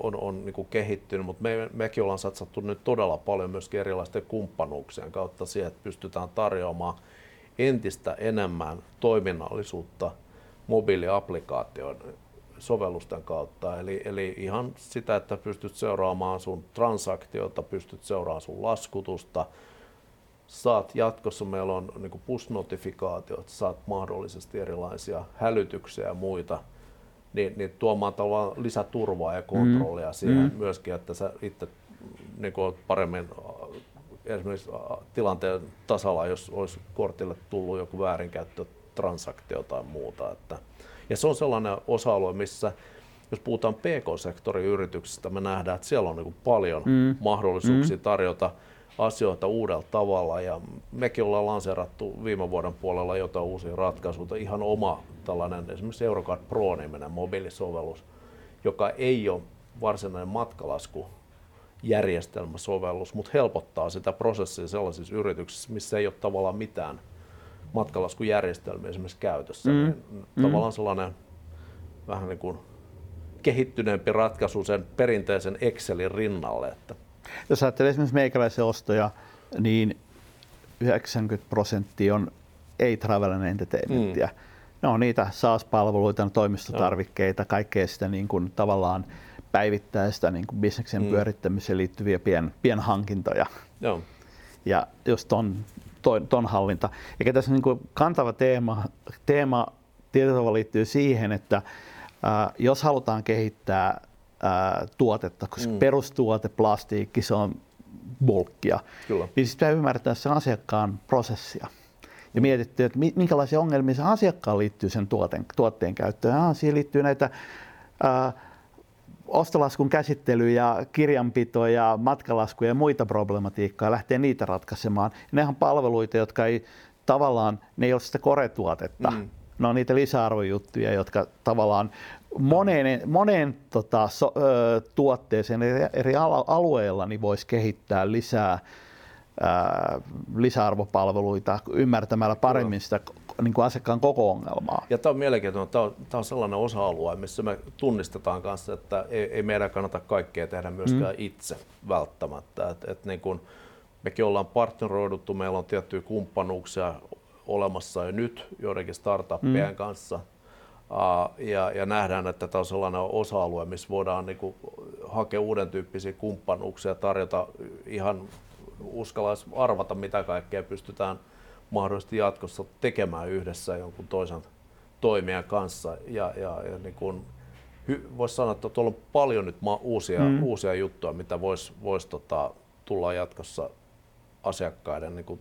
on, on niin kuin kehittynyt, mutta me, mekin ollaan satsattu nyt todella paljon myöskin erilaisten kumppanuuksien kautta siihen, että pystytään tarjoamaan entistä enemmän toiminnallisuutta mobiiliaplikaatioiden sovellusten kautta. Eli, eli ihan sitä, että pystyt seuraamaan sun transaktiota, pystyt seuraamaan sun laskutusta, saat jatkossa, meillä on niin push-notifikaatiot, saat mahdollisesti erilaisia hälytyksiä ja muita – niin, niin tuomaan tavallaan lisäturvaa ja kontrollia mm. siihen mm. myöskin, että sä itse niin kuin paremmin äh, esimerkiksi äh, tilanteen tasalla, jos olisi kortille tullut joku väärinkäyttö, transaktio tai muuta. Että, ja se on sellainen osa-alue, missä jos puhutaan PK-sektorin yrityksistä, me nähdään, että siellä on niin paljon mm. mahdollisuuksia mm. tarjota asioita uudella tavalla ja mekin ollaan lanseerattu viime vuoden puolella jotain uusia ratkaisuja, ihan oma tällainen esimerkiksi Eurocard Pro-niminen mobiilisovellus, joka ei ole varsinainen matkalasku järjestelmäsovellus, mutta helpottaa sitä prosessia sellaisissa yrityksissä, missä ei ole tavallaan mitään matkalaskujärjestelmiä esimerkiksi käytössä. Mm. Niin mm. Tavallaan sellainen vähän niin kuin kehittyneempi ratkaisu sen perinteisen Excelin rinnalle. Että jos ajattelee esimerkiksi meikäläisen ostoja, niin 90 prosenttia on ei-travel entertainmentia. Mm. Ne on niitä SaaS-palveluita, toimistotarvikkeita, kaikkea sitä niin kuin tavallaan päivittäistä niin kuin bisneksen mm. pyörittämiseen liittyviä pien, pienhankintoja. Joo. Ja just ton, ton, ton hallinta. Eikä tässä niin kuin kantava teema, teema tietyllä tavalla liittyy siihen, että äh, jos halutaan kehittää ää, tuotetta, koska mm. perustuote, plastiikki, se on bulkkia. Kyllä. Niin sitten pitää ymmärtää sen asiakkaan prosessia. Ja mietitty, että minkälaisia ongelmia se asiakkaan liittyy sen tuoteen, tuotteen käyttöön. Ah, siihen liittyy näitä ää, ostolaskun käsittely ja kirjanpito ja matkalasku ja muita problematiikkaa lähtee niitä ratkaisemaan. Ne on palveluita, jotka ei tavallaan, ne ei ole sitä koretuotetta. Mm. Ne on niitä lisäarvojuttuja, jotka tavallaan moneen, moneen tota, so, ö, tuotteeseen eri, eri alueilla niin voisi kehittää lisää ää, lisäarvopalveluita ymmärtämällä paremmin sitä niin kuin asiakkaan koko ongelmaa. Ja tämä on mielenkiintoinen. Tämä on, tämä on sellainen osa-alue, missä me tunnistetaan kanssa, että ei, ei meidän kannata kaikkea tehdä myöskään mm. itse välttämättä. Et, et niin kuin, mekin ollaan partneroiduttu, meillä on tiettyjä kumppanuuksia olemassa jo nyt joidenkin startuppien mm. kanssa – ja, ja nähdään, että tämä on sellainen osa-alue, missä voidaan niin kuin, hakea uuden tyyppisiä kumppanuuksia, tarjota ihan uskalais arvata, mitä kaikkea pystytään mahdollisesti jatkossa tekemään yhdessä jonkun toisen toimijan kanssa. Ja, ja, ja niin kuin, voisi sanoa, että tuolla on paljon nyt uusia, mm. uusia juttuja, mitä voisi vois, tota, tulla jatkossa asiakkaiden niin kuin,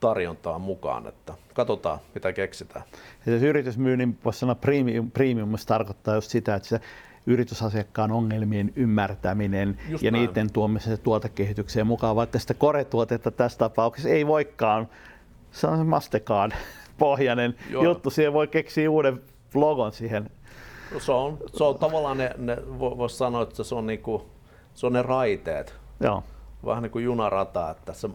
tarjontaan mukaan, että katsotaan mitä keksitään. Ja jos yritysmyynnin voisi sanoa premium, premium tarkoittaa just sitä, että se yritysasiakkaan ongelmien ymmärtäminen Just ja näin. niiden tuomisen tuotekehitykseen mukaan, vaikka sitä koretuotetta tässä tapauksessa ei voikaan. Se on se Mastercard pohjainen Joo. juttu, siihen voi keksiä uuden logon siihen. Se on, se on tavallaan ne, ne voisi sanoa, että se on, niinku, se on ne raiteet. Joo. Vähän niin kuin junarata, että se,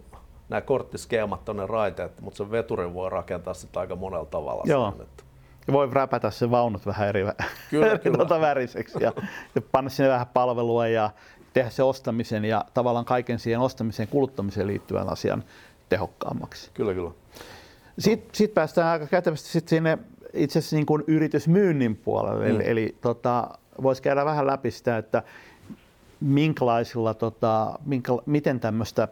nämä korttiskeemat on ne raiteet, mutta se veturi voi rakentaa sitä aika monella tavalla. Joo. Sen, että voi räpätä se vaunut vähän eri, kyllä, kyllä. Tuota väriseksi ja, ja panna sinne vähän palvelua ja tehdä se ostamisen ja tavallaan kaiken siihen ostamiseen kuluttamiseen liittyvän asian tehokkaammaksi. Kyllä, kyllä. Sitten sit päästään aika kätevästi sit sinne itse asiassa niin kuin yritysmyynnin puolelle. Mm. Eli, eli tota, voisi käydä vähän läpi sitä, että minkälaisilla, tota, minkä, miten tämmöistä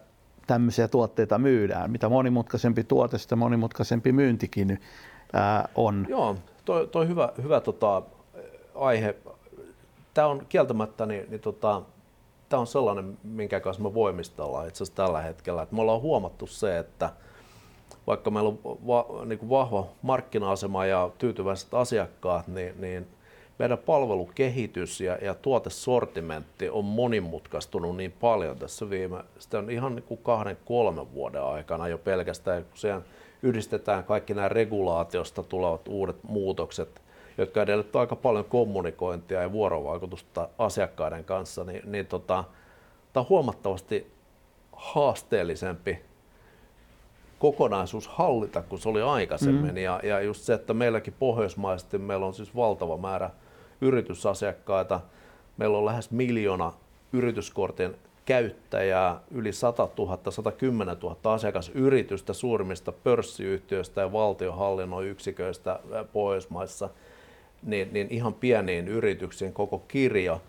tämmöisiä tuotteita myydään. Mitä monimutkaisempi tuote, sitä monimutkaisempi myyntikin ää, on. Joo, toi, toi hyvä, hyvä tota, aihe. Tämä on kieltämättä, niin, niin tota, tämä on sellainen, minkä kanssa me voimistellaan itse asiassa tällä hetkellä. Et me ollaan huomattu se, että vaikka meillä on va, niin kuin vahva markkina-asema ja tyytyväiset asiakkaat, niin, niin meidän palvelukehitys ja, ja tuotesortimentti on monimutkaistunut niin paljon tässä viime, sitä on ihan niin kuin kahden, kolmen vuoden aikana jo pelkästään, kun siihen yhdistetään kaikki nämä regulaatiosta tulevat uudet muutokset, jotka edellyttävät aika paljon kommunikointia ja vuorovaikutusta asiakkaiden kanssa, niin, niin tota, tämä on huomattavasti haasteellisempi kokonaisuus hallita kuin se oli aikaisemmin. Mm. Ja, ja just se, että meilläkin pohjoismaisesti meillä on siis valtava määrä yritysasiakkaita. Meillä on lähes miljoona yrityskortin käyttäjää, yli 100 000, 110 000 asiakasyritystä suurimmista pörssiyhtiöistä ja valtionhallinnon yksiköistä Pohjoismaissa, niin, niin ihan pieniin yrityksiin koko kirja.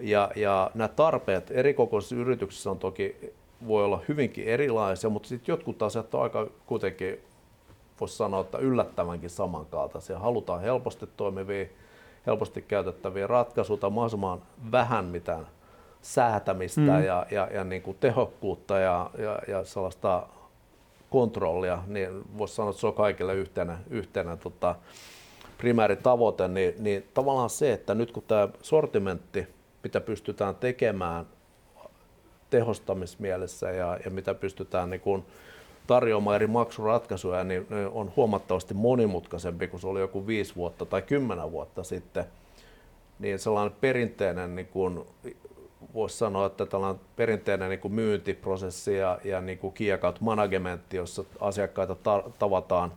Ja, ja nämä tarpeet eri kokoisissa yrityksissä on toki, voi olla hyvinkin erilaisia, mutta sitten jotkut asiat on aika kuitenkin, voisi sanoa, että yllättävänkin samankaltaisia. Halutaan helposti toimivia, helposti käytettäviä ratkaisuja, mahdollisimman vähän mitään säätämistä mm. ja, ja, ja niin kuin tehokkuutta ja, ja, ja sellaista kontrollia, niin voisi sanoa, että se on kaikille yhtenä, yhtenä tota, primääritavoite, niin, niin tavallaan se, että nyt kun tämä sortimentti, mitä pystytään tekemään tehostamismielessä ja, ja mitä pystytään niin kuin tarjoamaan eri maksuratkaisuja, niin ne on huomattavasti monimutkaisempi kuin se oli joku viisi vuotta tai kymmenen vuotta sitten. Niin sellainen perinteinen niin kuin voisi sanoa, että tällainen perinteinen niin kuin myyntiprosessi ja, ja niin kuin key account jossa asiakkaita ta- tavataan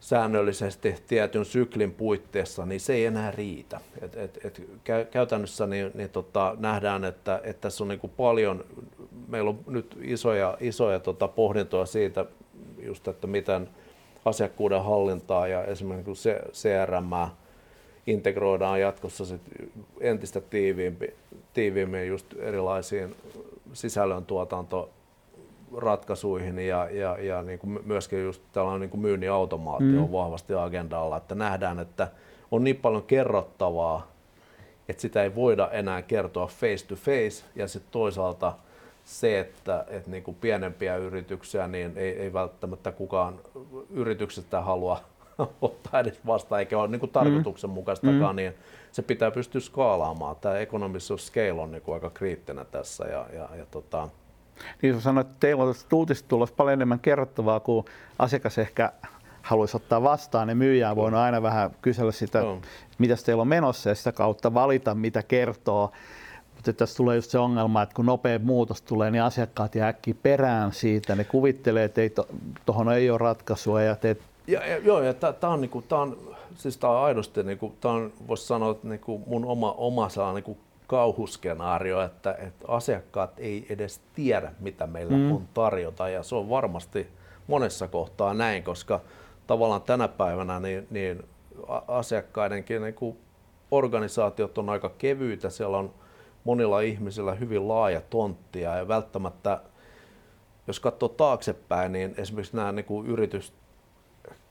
säännöllisesti tietyn syklin puitteissa, niin se ei enää riitä. Et, et, et käytännössä niin, niin tota, nähdään, että, että tässä on niin kuin paljon, meillä on nyt isoja, isoja tota pohdintoja siitä, just, että miten asiakkuuden hallintaa ja esimerkiksi CRM integroidaan jatkossa sit entistä tiiviimpi, tiiviimmin just erilaisiin sisällöntuotantoratkaisuihin ja, ja, ja niin kuin myöskin just tällainen niin kuin myynnin automaatio mm. on vahvasti agendalla, että nähdään, että on niin paljon kerrottavaa, että sitä ei voida enää kertoa face to face ja sitten toisaalta se, että, että niin kuin pienempiä yrityksiä, niin ei, ei välttämättä kukaan yrityksestä halua ottaa edes vastaan, eikä ole niin kuin tarkoituksenmukaistakaan, mm. niin se pitää pystyä skaalaamaan. Tämä economies of scale on niin kuin aika kriittinen tässä. Ja, ja, ja tota... Niin sanoit, että teillä on uutista tulossa paljon enemmän kerrottavaa kuin asiakas ehkä haluaisi ottaa vastaan, niin myyjää on voinut aina vähän kysellä sitä, no. mitä teillä on menossa ja sitä kautta valita, mitä kertoo. Mutta tässä tulee just se ongelma, että kun nopea muutos tulee, niin asiakkaat jää äkkiä perään siitä. Ne kuvittelee, että tuohon ei ole ratkaisua ja teet ja, ja, joo, ja tämä on, niinku, tää on, siis tää on aidosti, niinku, tää on, voisi sanoa, että niinku mun oma, oma saa, niinku, kauhuskenaario, että, että asiakkaat ei edes tiedä, mitä meillä mm. on tarjota, ja se on varmasti monessa kohtaa näin, koska tavallaan tänä päivänä niin, niin asiakkaidenkin niin kuin organisaatiot on aika kevyitä, siellä on monilla ihmisillä hyvin laaja tonttia ja välttämättä, jos katsoo taaksepäin, niin esimerkiksi nämä niin kuin yritys,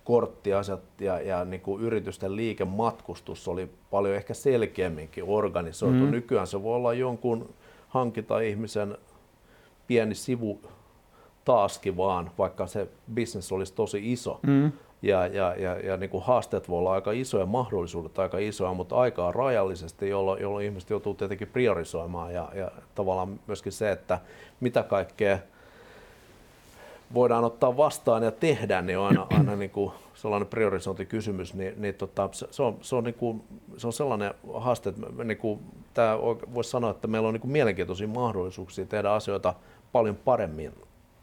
korttiasiat ja, ja niin kuin yritysten liikematkustus oli paljon ehkä selkeämminkin organisoitu. Mm. Nykyään se voi olla jonkun hankita ihmisen pieni sivu taaskin vaan, vaikka se business olisi tosi iso. Mm. Ja, ja, ja, ja niin kuin haasteet voi olla aika isoja, mahdollisuudet aika isoja, mutta aikaa rajallisesti, jolloin, jolloin ihmiset joutuu tietenkin priorisoimaan. Ja, ja tavallaan myöskin se, että mitä kaikkea voidaan ottaa vastaan ja tehdä, niin on aina, aina niin kuin sellainen priorisointikysymys, niin, niin tota, se, on, se, on niin kuin, se on sellainen haaste, että niin kuin, tämä voisi sanoa, että meillä on niin kuin mielenkiintoisia mahdollisuuksia tehdä asioita paljon paremmin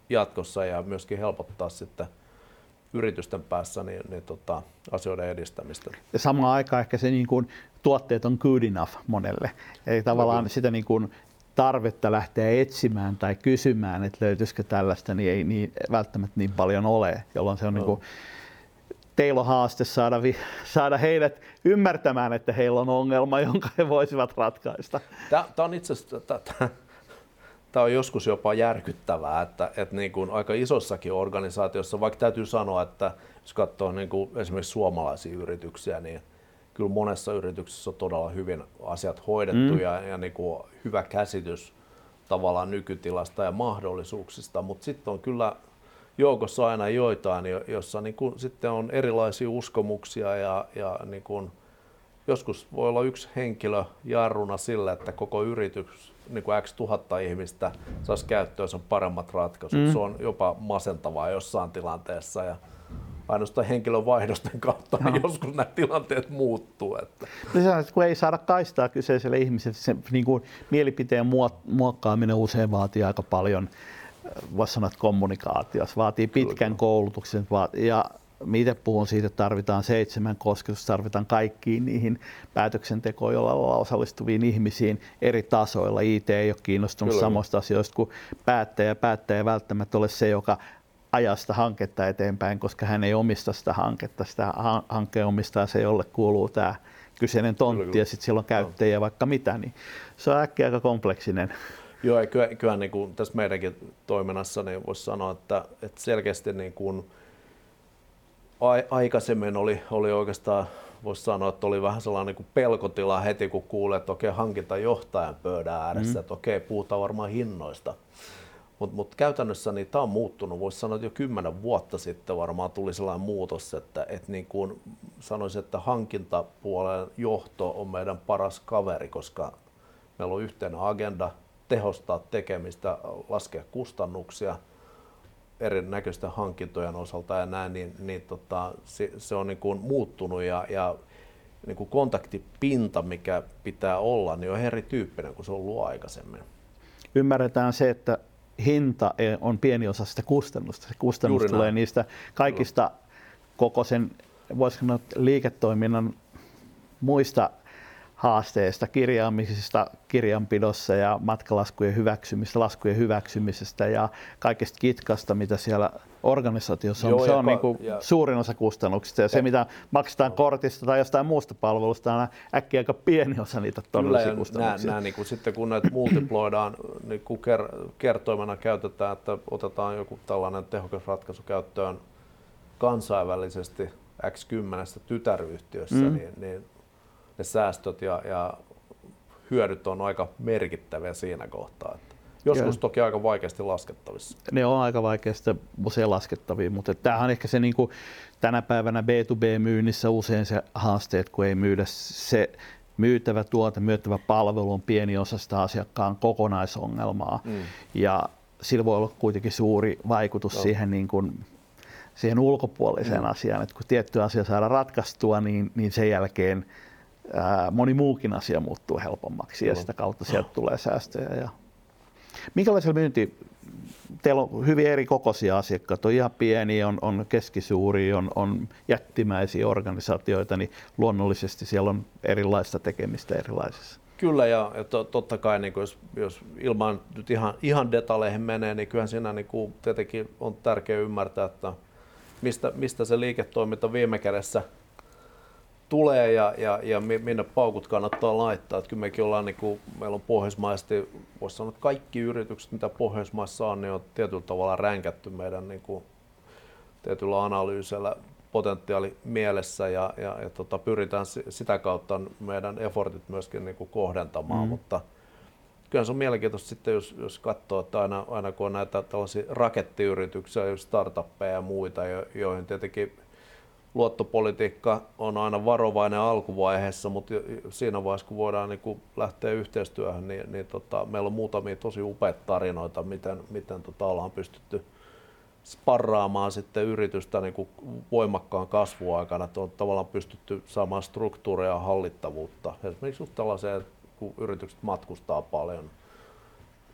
jatkossa ja myöskin helpottaa sitten yritysten päässä niin, niin tota, asioiden edistämistä. Ja samaan aikaan ehkä se niin kuin, tuotteet on good enough monelle. Eli tavallaan no, sitä niin kuin, tarvetta lähteä etsimään tai kysymään, että löytyisikö tällaista, niin ei niin, välttämättä niin paljon ole, jolloin se on no. niin kuin, teillä on haaste saada, vi, saada heidät ymmärtämään, että heillä on ongelma, jonka he voisivat ratkaista. Tämä, tämä on itse asiassa, tämä on joskus jopa järkyttävää, että, että niin kuin aika isossakin organisaatiossa, vaikka täytyy sanoa, että jos katsoo niin kuin esimerkiksi suomalaisia yrityksiä, niin kyllä monessa yrityksessä on todella hyvin asiat hoidettu mm. ja, ja niin kuin hyvä käsitys tavallaan nykytilasta ja mahdollisuuksista, mutta sitten on kyllä joukossa aina joitain, jossa niin kuin sitten on erilaisia uskomuksia ja, ja niin kuin joskus voi olla yksi henkilö jarruna sillä, että koko yritys, niin kuin X tuhatta ihmistä, saisi käyttöönsä paremmat ratkaisut. Mm. Se on jopa masentavaa jossain tilanteessa ja ainoastaan henkilövaihdosten kautta no. niin joskus nämä tilanteet muuttuu. Että. No että kun ei saada kaistaa kyseiselle ihmiselle, se niin kuin mielipiteen muokkaaminen usein vaatii aika paljon voisi sanoa, kommunikaatiossa. Vaatii pitkän Kyllä. koulutuksen ja mitä puhun siitä, että tarvitaan seitsemän kosketusta, tarvitaan kaikkiin niihin päätöksentekoon, joilla ollaan osallistuviin ihmisiin eri tasoilla. IT ei ole kiinnostunut Kyllä. samoista asioista kuin päättäjä. Päättäjä ei välttämättä ole se, joka ajaa sitä hanketta eteenpäin, koska hän ei omista sitä hanketta. Sitä hankkeen omistaa se, jolle kuuluu tämä kyseinen tontti Kyllä. ja sitten siellä on käyttäjiä vaikka mitä, niin se on äkkiä aika kompleksinen Joo, ja kyllä, kyllä niin kuin tässä meidänkin toiminnassa niin voisi sanoa, että, että selkeästi niin kuin aikaisemmin oli, oli oikeastaan, voisi sanoa, että oli vähän sellainen niin kuin pelkotila heti, kun kuulee, että okei, hankintajohtajan pöydän ääressä, mm. että okei, puhutaan varmaan hinnoista. Mutta mut käytännössä niin tämä on muuttunut, voisi sanoa, että jo kymmenen vuotta sitten varmaan tuli sellainen muutos, että et niin kuin sanoisin, että hankintapuolen johto on meidän paras kaveri, koska meillä on yhteinen agenda, tehostaa tekemistä, laskea kustannuksia erinäköisten hankintojen osalta ja näin, niin, niin tota, se, se, on niin kuin muuttunut ja, ja niin kuin kontaktipinta, mikä pitää olla, niin on erityyppinen kuin se on ollut aikaisemmin. Ymmärretään se, että hinta on pieni osa sitä kustannusta. Se kustannus Juuri tulee näin. niistä kaikista koko sen, voisiko sanoa, liiketoiminnan muista haasteesta, kirjaamisesta kirjanpidossa ja matkalaskujen hyväksymistä, laskujen hyväksymisestä ja kaikesta kitkasta, mitä siellä organisaatiossa on. Joo, se on niin kuin suurin osa kustannuksista ja se, mitä maksetaan kortista tai jostain muusta palvelusta, on äkkiä aika pieni osa niitä todellisia Kyllä, kustannuksia. Nää, nää, niin kuin sitten kun näitä multiploidaan, niin kuin ker- kertoimena käytetään, että otetaan joku tällainen tehokas ratkaisu käyttöön kansainvälisesti X10 tytäryhtiössä, mm. niin, niin ne säästöt ja, ja hyödyt on aika merkittäviä siinä kohtaa. Että joskus Kyllä. toki aika vaikeasti laskettavissa. Ne on aika vaikeasti usein laskettavia, mutta tämähän on ehkä se niin kuin tänä päivänä B2B-myynnissä usein se haasteet, kun ei myydä se myytävä tuote, myytävä palvelu on pieni osa sitä asiakkaan kokonaisongelmaa. Mm. Ja sillä voi olla kuitenkin suuri vaikutus no. siihen, niin kuin, siihen ulkopuoliseen mm. asiaan, että kun tietty asia saadaan ratkaistua, niin, niin sen jälkeen ää, moni muukin asia muuttuu helpommaksi ja sitä kautta sieltä tulee säästöjä. Ja... Minkälaisella myynti, teillä on hyvin eri kokoisia asiakkaita, on ihan pieni, on, on keskisuuri, on, on jättimäisiä organisaatioita, niin luonnollisesti siellä on erilaista tekemistä erilaisissa. Kyllä, ja, ja to, totta kai niin jos, jos ilman nyt ihan, ihan detaleihin menee, niin kyllähän siinä niin kuin, tietenkin on tärkeää ymmärtää, että mistä, mistä se liiketoiminta viime kädessä – tulee ja, ja, ja minne paukut kannattaa laittaa. Että kyllä mekin ollaan, niin kuin, meillä on pohjoismaisesti, voisi sanoa, että kaikki yritykset, mitä Pohjoismaissa on, niin on tietyllä tavalla ränkätty meidän niin kuin, tietyllä analyysillä potentiaali mielessä ja, ja, ja tota, pyritään sitä kautta meidän effortit myöskin niin kuin kohdentamaan, mm. mutta kyllä se on mielenkiintoista sitten, jos, jos katsoo, että aina, aina kun on näitä tällaisia rakettiyrityksiä, startuppeja ja muita, joihin tietenkin luottopolitiikka on aina varovainen alkuvaiheessa, mutta siinä vaiheessa, kun voidaan niin kuin lähteä yhteistyöhön, niin, niin tota, meillä on muutamia tosi upeita tarinoita, miten, miten tota, ollaan pystytty sparraamaan sitten yritystä niin kuin voimakkaan kasvuaikana, että on tavallaan pystytty saamaan struktuuria ja hallittavuutta. Esimerkiksi just tällaiseen, kun yritykset matkustaa paljon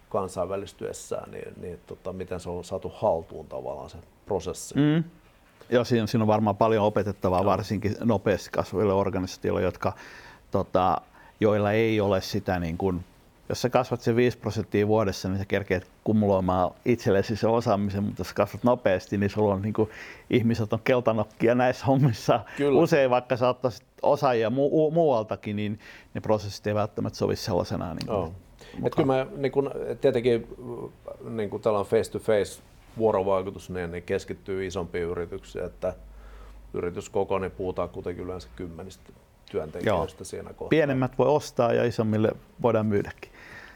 kansainvälistyessään, niin, niin tota, miten se on saatu haltuun tavallaan se prosessi. Mm. Joo, siinä, siinä on varmaan paljon opetettavaa, varsinkin nopeasti kasvaville organisaatioille, jotka, tota, joilla ei ole sitä niin kuin, jos sä kasvat sen 5 prosenttia vuodessa, niin sä kerkeät kumuloimaan itsellesi sen osaamisen, mutta jos kasvat nopeasti, niin sulla on niin kuin, ihmiset on keltanokkia näissä hommissa. Kyllä. Usein vaikka sä ottaisit osaajia mu- muualtakin, niin ne prosessit ei välttämättä sovi sellaisena. Niin kuin, oh. Et kyllä mä, niin kun, tietenkin niin kun tällainen face-to-face vuorovaikutus niin, niin keskittyy isompiin yrityksiin, että yrityskoko, niin puhutaan kuitenkin yleensä kymmenistä työntekijöistä Joo. siinä kohtaa. Pienemmät voi ostaa ja isommille voidaan myydäkin.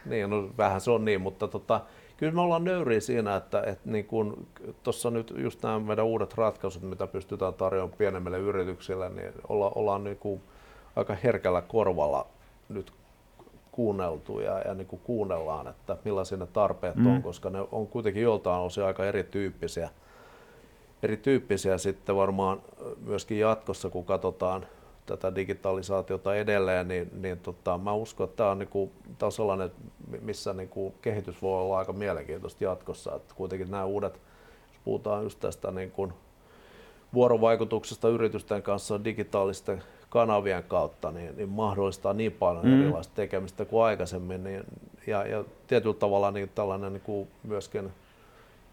Niin, no vähän se on niin, mutta tota, kyllä me ollaan nöyriä siinä, että, että niin kun tuossa nyt just nämä meidän uudet ratkaisut, mitä pystytään tarjoamaan pienemmille yrityksille, niin olla, ollaan niin kuin aika herkällä korvalla nyt kuunneltu ja, ja niin kuin kuunnellaan, että millaisia ne tarpeet mm. on, koska ne on kuitenkin joltain osin aika erityyppisiä. Erityyppisiä sitten varmaan myöskin jatkossa, kun katsotaan tätä digitalisaatiota edelleen, niin, niin tota, mä uskon, että tämä on, niin kuin, tämä on sellainen, missä niin kuin kehitys voi olla aika mielenkiintoista jatkossa. Että kuitenkin nämä uudet, jos puhutaan just tästä niin kuin vuorovaikutuksesta yritysten kanssa digitaalisten kanavien kautta, niin, niin mahdollistaa niin paljon mm. erilaista tekemistä kuin aikaisemmin. Niin, ja, ja tietyllä tavalla niin tällainen niin kuin myöskin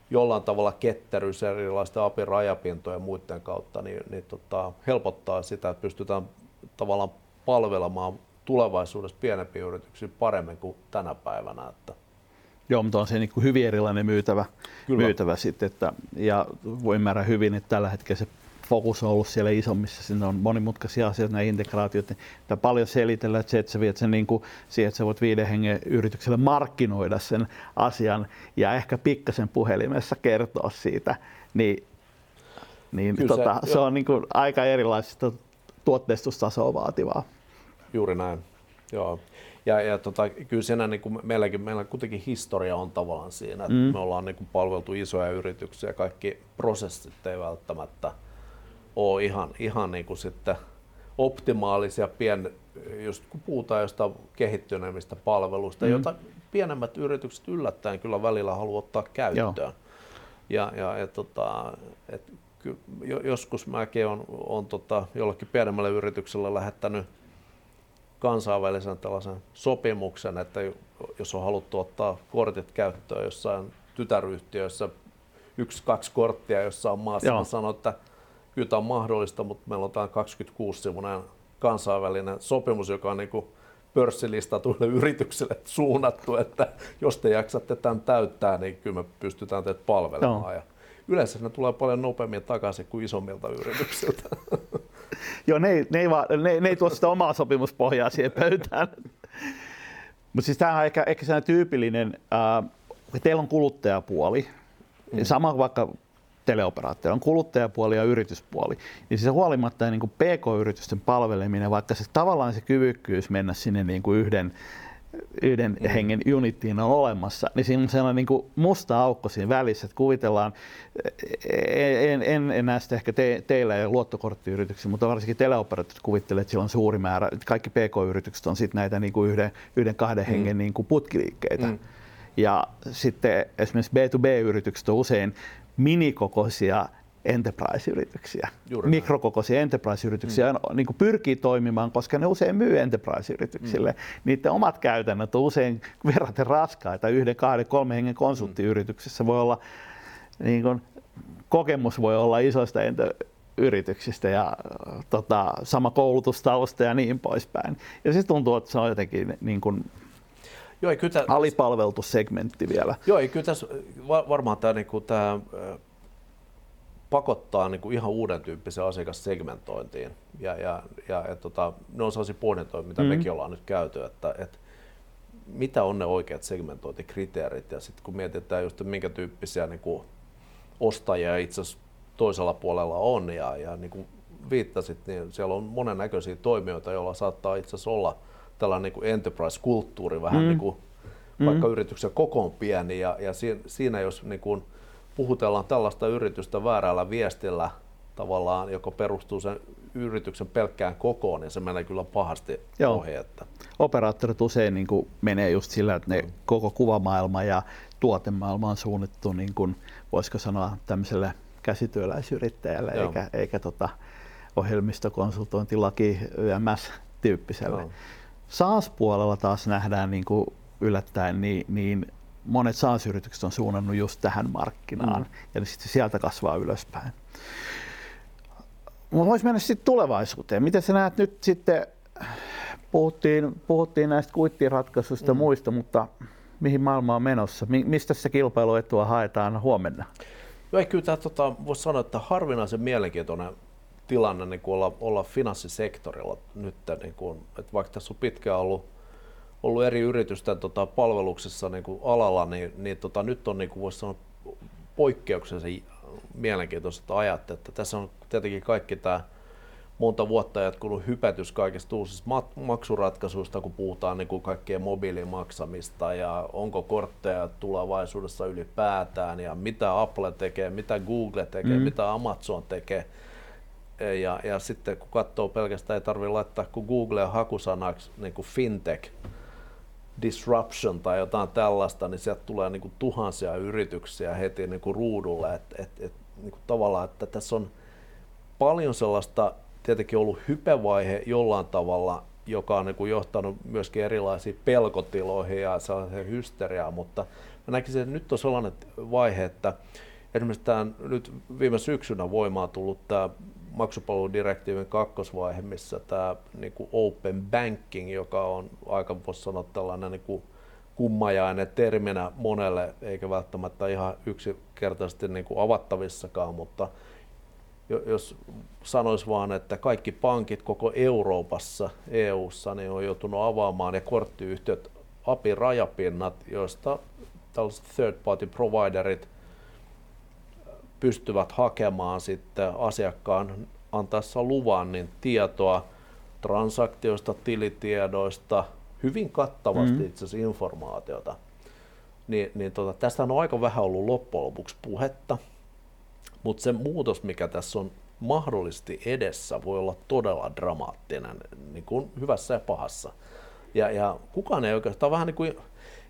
jollain tavalla ketteryys erilaisten API rajapintojen ja muiden kautta, niin, niin tota, helpottaa sitä, että pystytään tavallaan palvelemaan tulevaisuudessa pienempiä yrityksiä paremmin kuin tänä päivänä. Että. Joo, mutta on se niin kuin hyvin erilainen myytävä, myytävä sitten, että, ja voi ymmärrä hyvin, että tällä hetkellä se fokus on ollut siellä isommissa, sinne on monimutkaisia asioita, nämä integraatiot, niin paljon selitellä, että se, että sä viet sen niin kuin siihen, että sä voit viiden hengen yritykselle markkinoida sen asian ja ehkä pikkasen puhelimessa kertoa siitä, niin, niin tota, se, se on niin kuin aika erilaisista tuotteistustasoa vaativaa. Juuri näin, joo. Ja, ja tota, kyllä siinä niin kuin meilläkin, meillä kuitenkin historia on tavallaan siinä, että mm. me ollaan niin kuin palveltu isoja yrityksiä, kaikki prosessit ei välttämättä – ole ihan, ihan niin kuin sitten optimaalisia, pien, just kun puhutaan jostain kehittyneemmistä palveluista, mm. joita pienemmät yritykset yllättäen kyllä välillä haluaa ottaa käyttöön. Joo. Ja, ja, ja tota, et, ky, joskus mäkin on, on tota, jollekin pienemmälle yritykselle lähettänyt kansainvälisen tällaisen sopimuksen, että jos on haluttu ottaa kortit käyttöön jossain tytäryhtiössä, yksi, kaksi korttia jossain maassa, Joo. sanon, että kyllä tämä on mahdollista, mutta meillä on tämä 26-sivuinen kansainvälinen sopimus, joka on niin kuin pörssilistatuille yrityksille suunnattu, että jos te jaksatte tämän täyttää, niin kyllä me pystytään teitä palvelemaan. No. Ja yleensä ne tulee paljon nopeammin takaisin kuin isommilta yrityksiltä. Joo, ne ei, ne, ei, vaan, ne, ne ei tuo sitä omaa sopimuspohjaa siihen pöytään. Mutta siis tämä on ehkä, ehkä sellainen tyypillinen, äh, teillä on kuluttajapuoli, mm. sama vaikka teleoperaattori, on kuluttajapuoli ja yrityspuoli, niin se huolimatta niin kuin PK-yritysten palveleminen, vaikka se tavallaan se kyvykkyys mennä sinne niin kuin yhden, yhden mm. hengen unittiin on olemassa, niin siinä on sellainen niin kuin musta aukko siinä välissä, että kuvitellaan, en, en, en näe sitä ehkä te, teillä ja luottokorttiyrityksissä, mutta varsinkin teleoperaattorit kuvittelee, että sillä on suuri määrä, että kaikki PK-yritykset on sitten näitä niin kuin yhden, yhden kahden mm. hengen niin kuin putkiliikkeitä. Mm. Ja sitten esimerkiksi B2B-yritykset on usein minikokoisia enterprise-yrityksiä, Juuri mikrokokoisia enterprise-yrityksiä mm. niin pyrkii toimimaan, koska ne usein myy enterprise-yrityksille. Mm. Niiden omat käytännöt on usein verraten raskaita. Yhden, kahden, kolmen hengen konsulttiyrityksessä voi olla, niin kuin, kokemus voi olla isoista enter- yrityksistä ja tota, sama koulutustausta ja niin poispäin. Ja sitten tuntuu, että se on jotenkin niin kuin, Joo, ei kyllä alipalveltu segmentti vielä. Joo, ei kyllä tässä varmaan tämä, niin kuin, tämä pakottaa niin kuin ihan uuden tyyppisen asiakassegmentointiin. Ja, ja, ja, ja tota, ne on sellaisia pohdintoja, mitä mm. mekin ollaan nyt käyty, että, että mitä on ne oikeat segmentointikriteerit ja sitten kun mietitään just, että minkä tyyppisiä niin kuin ostajia itse asiassa toisella puolella on ja, ja niin kuin viittasit, niin siellä on monennäköisiä toimijoita, joilla saattaa itse asiassa olla tällainen niin kuin enterprise-kulttuuri vähän mm. niin kuin, vaikka mm. yrityksen koko on pieni ja, ja siinä jos niin kuin puhutellaan tällaista yritystä väärällä viestillä tavallaan, joka perustuu sen yrityksen pelkkään kokoon, niin se menee kyllä pahasti Joo. ohi. Että. Operaattorit usein niin kuin menee just sillä, että ne koko kuvamaailma ja tuotemaailma on suunnittu, niin kuin, voisiko sanoa, tämmöiselle käsityöläisyrittäjälle, Joo. eikä, eikä tota, ohjelmistokonsultointilaki YMS-tyyppiselle. Joo. SaaS-puolella taas nähdään niin kuin yllättäen niin, niin monet SaaS-yritykset on suunnannut just tähän markkinaan mm. ja sitten sieltä kasvaa ylöspäin. Voisi mennä sitten tulevaisuuteen. Miten sä näet nyt sitten, puhuttiin, puhuttiin näistä kuittiratkaisuista ja mm. muista, mutta mihin maailma on menossa? Mistä se kilpailuetua haetaan huomenna? Joo, kyllä tämä tota, voisi sanoa, että harvinaisen mielenkiintoinen tilanne niin kuin olla, olla finanssisektorilla nyt, niin kuin, että vaikka tässä on pitkään ollut, ollut eri yritysten tota, palveluksessa niin kuin alalla, niin, niin tota, nyt on niin kuin voisi sanoa poikkeuksellisen mielenkiintoiset ajat, että tässä on tietenkin kaikki tämä monta vuotta jatkunut hypätys kaikista uusista maksuratkaisuista, kun puhutaan niin kuin kaikkien mobiilimaksamista ja onko kortteja tulevaisuudessa ylipäätään ja mitä Apple tekee, mitä Google tekee, mm. mitä Amazon tekee. Ja, ja sitten kun katsoo pelkästään, ei tarvitse laittaa kuin Google hakusanaksi niin kuin fintech, disruption tai jotain tällaista, niin sieltä tulee niin kuin tuhansia yrityksiä heti niin kuin ruudulle. Et, et, et, niin kuin tavallaan, että tässä on paljon sellaista tietenkin ollut hypevaihe jollain tavalla, joka on niin kuin johtanut myöskin erilaisiin pelkotiloihin ja sellaiseen hysteriaan, mutta mä näkisin, että nyt on sellainen vaihe, että esimerkiksi tämän nyt viime syksynä voimaan tullut tämä maksupalveludirektiivin kakkosvaihe, missä tämä niin kuin open banking, joka on aika voisi sanoa tällainen niin kuin kummajainen terminä monelle, eikä välttämättä ihan yksinkertaisesti niin kuin avattavissakaan, mutta jos sanois vaan, että kaikki pankit koko Euroopassa, EU:ssa, niin on joutunut avaamaan ja korttiyhtiöt API rajapinnat, joista tällaiset third party providerit pystyvät hakemaan sitten asiakkaan antaessa luvan niin tietoa transaktioista, tilitiedoista, hyvin kattavasti mm. itse asiassa informaatiota. Niin, niin tota, tästä on aika vähän ollut loppujen lopuksi puhetta, mutta se muutos, mikä tässä on mahdollisesti edessä, voi olla todella dramaattinen, niin kuin hyvässä ja pahassa. Ja, ja kukaan ei oikeastaan, vähän niin kuin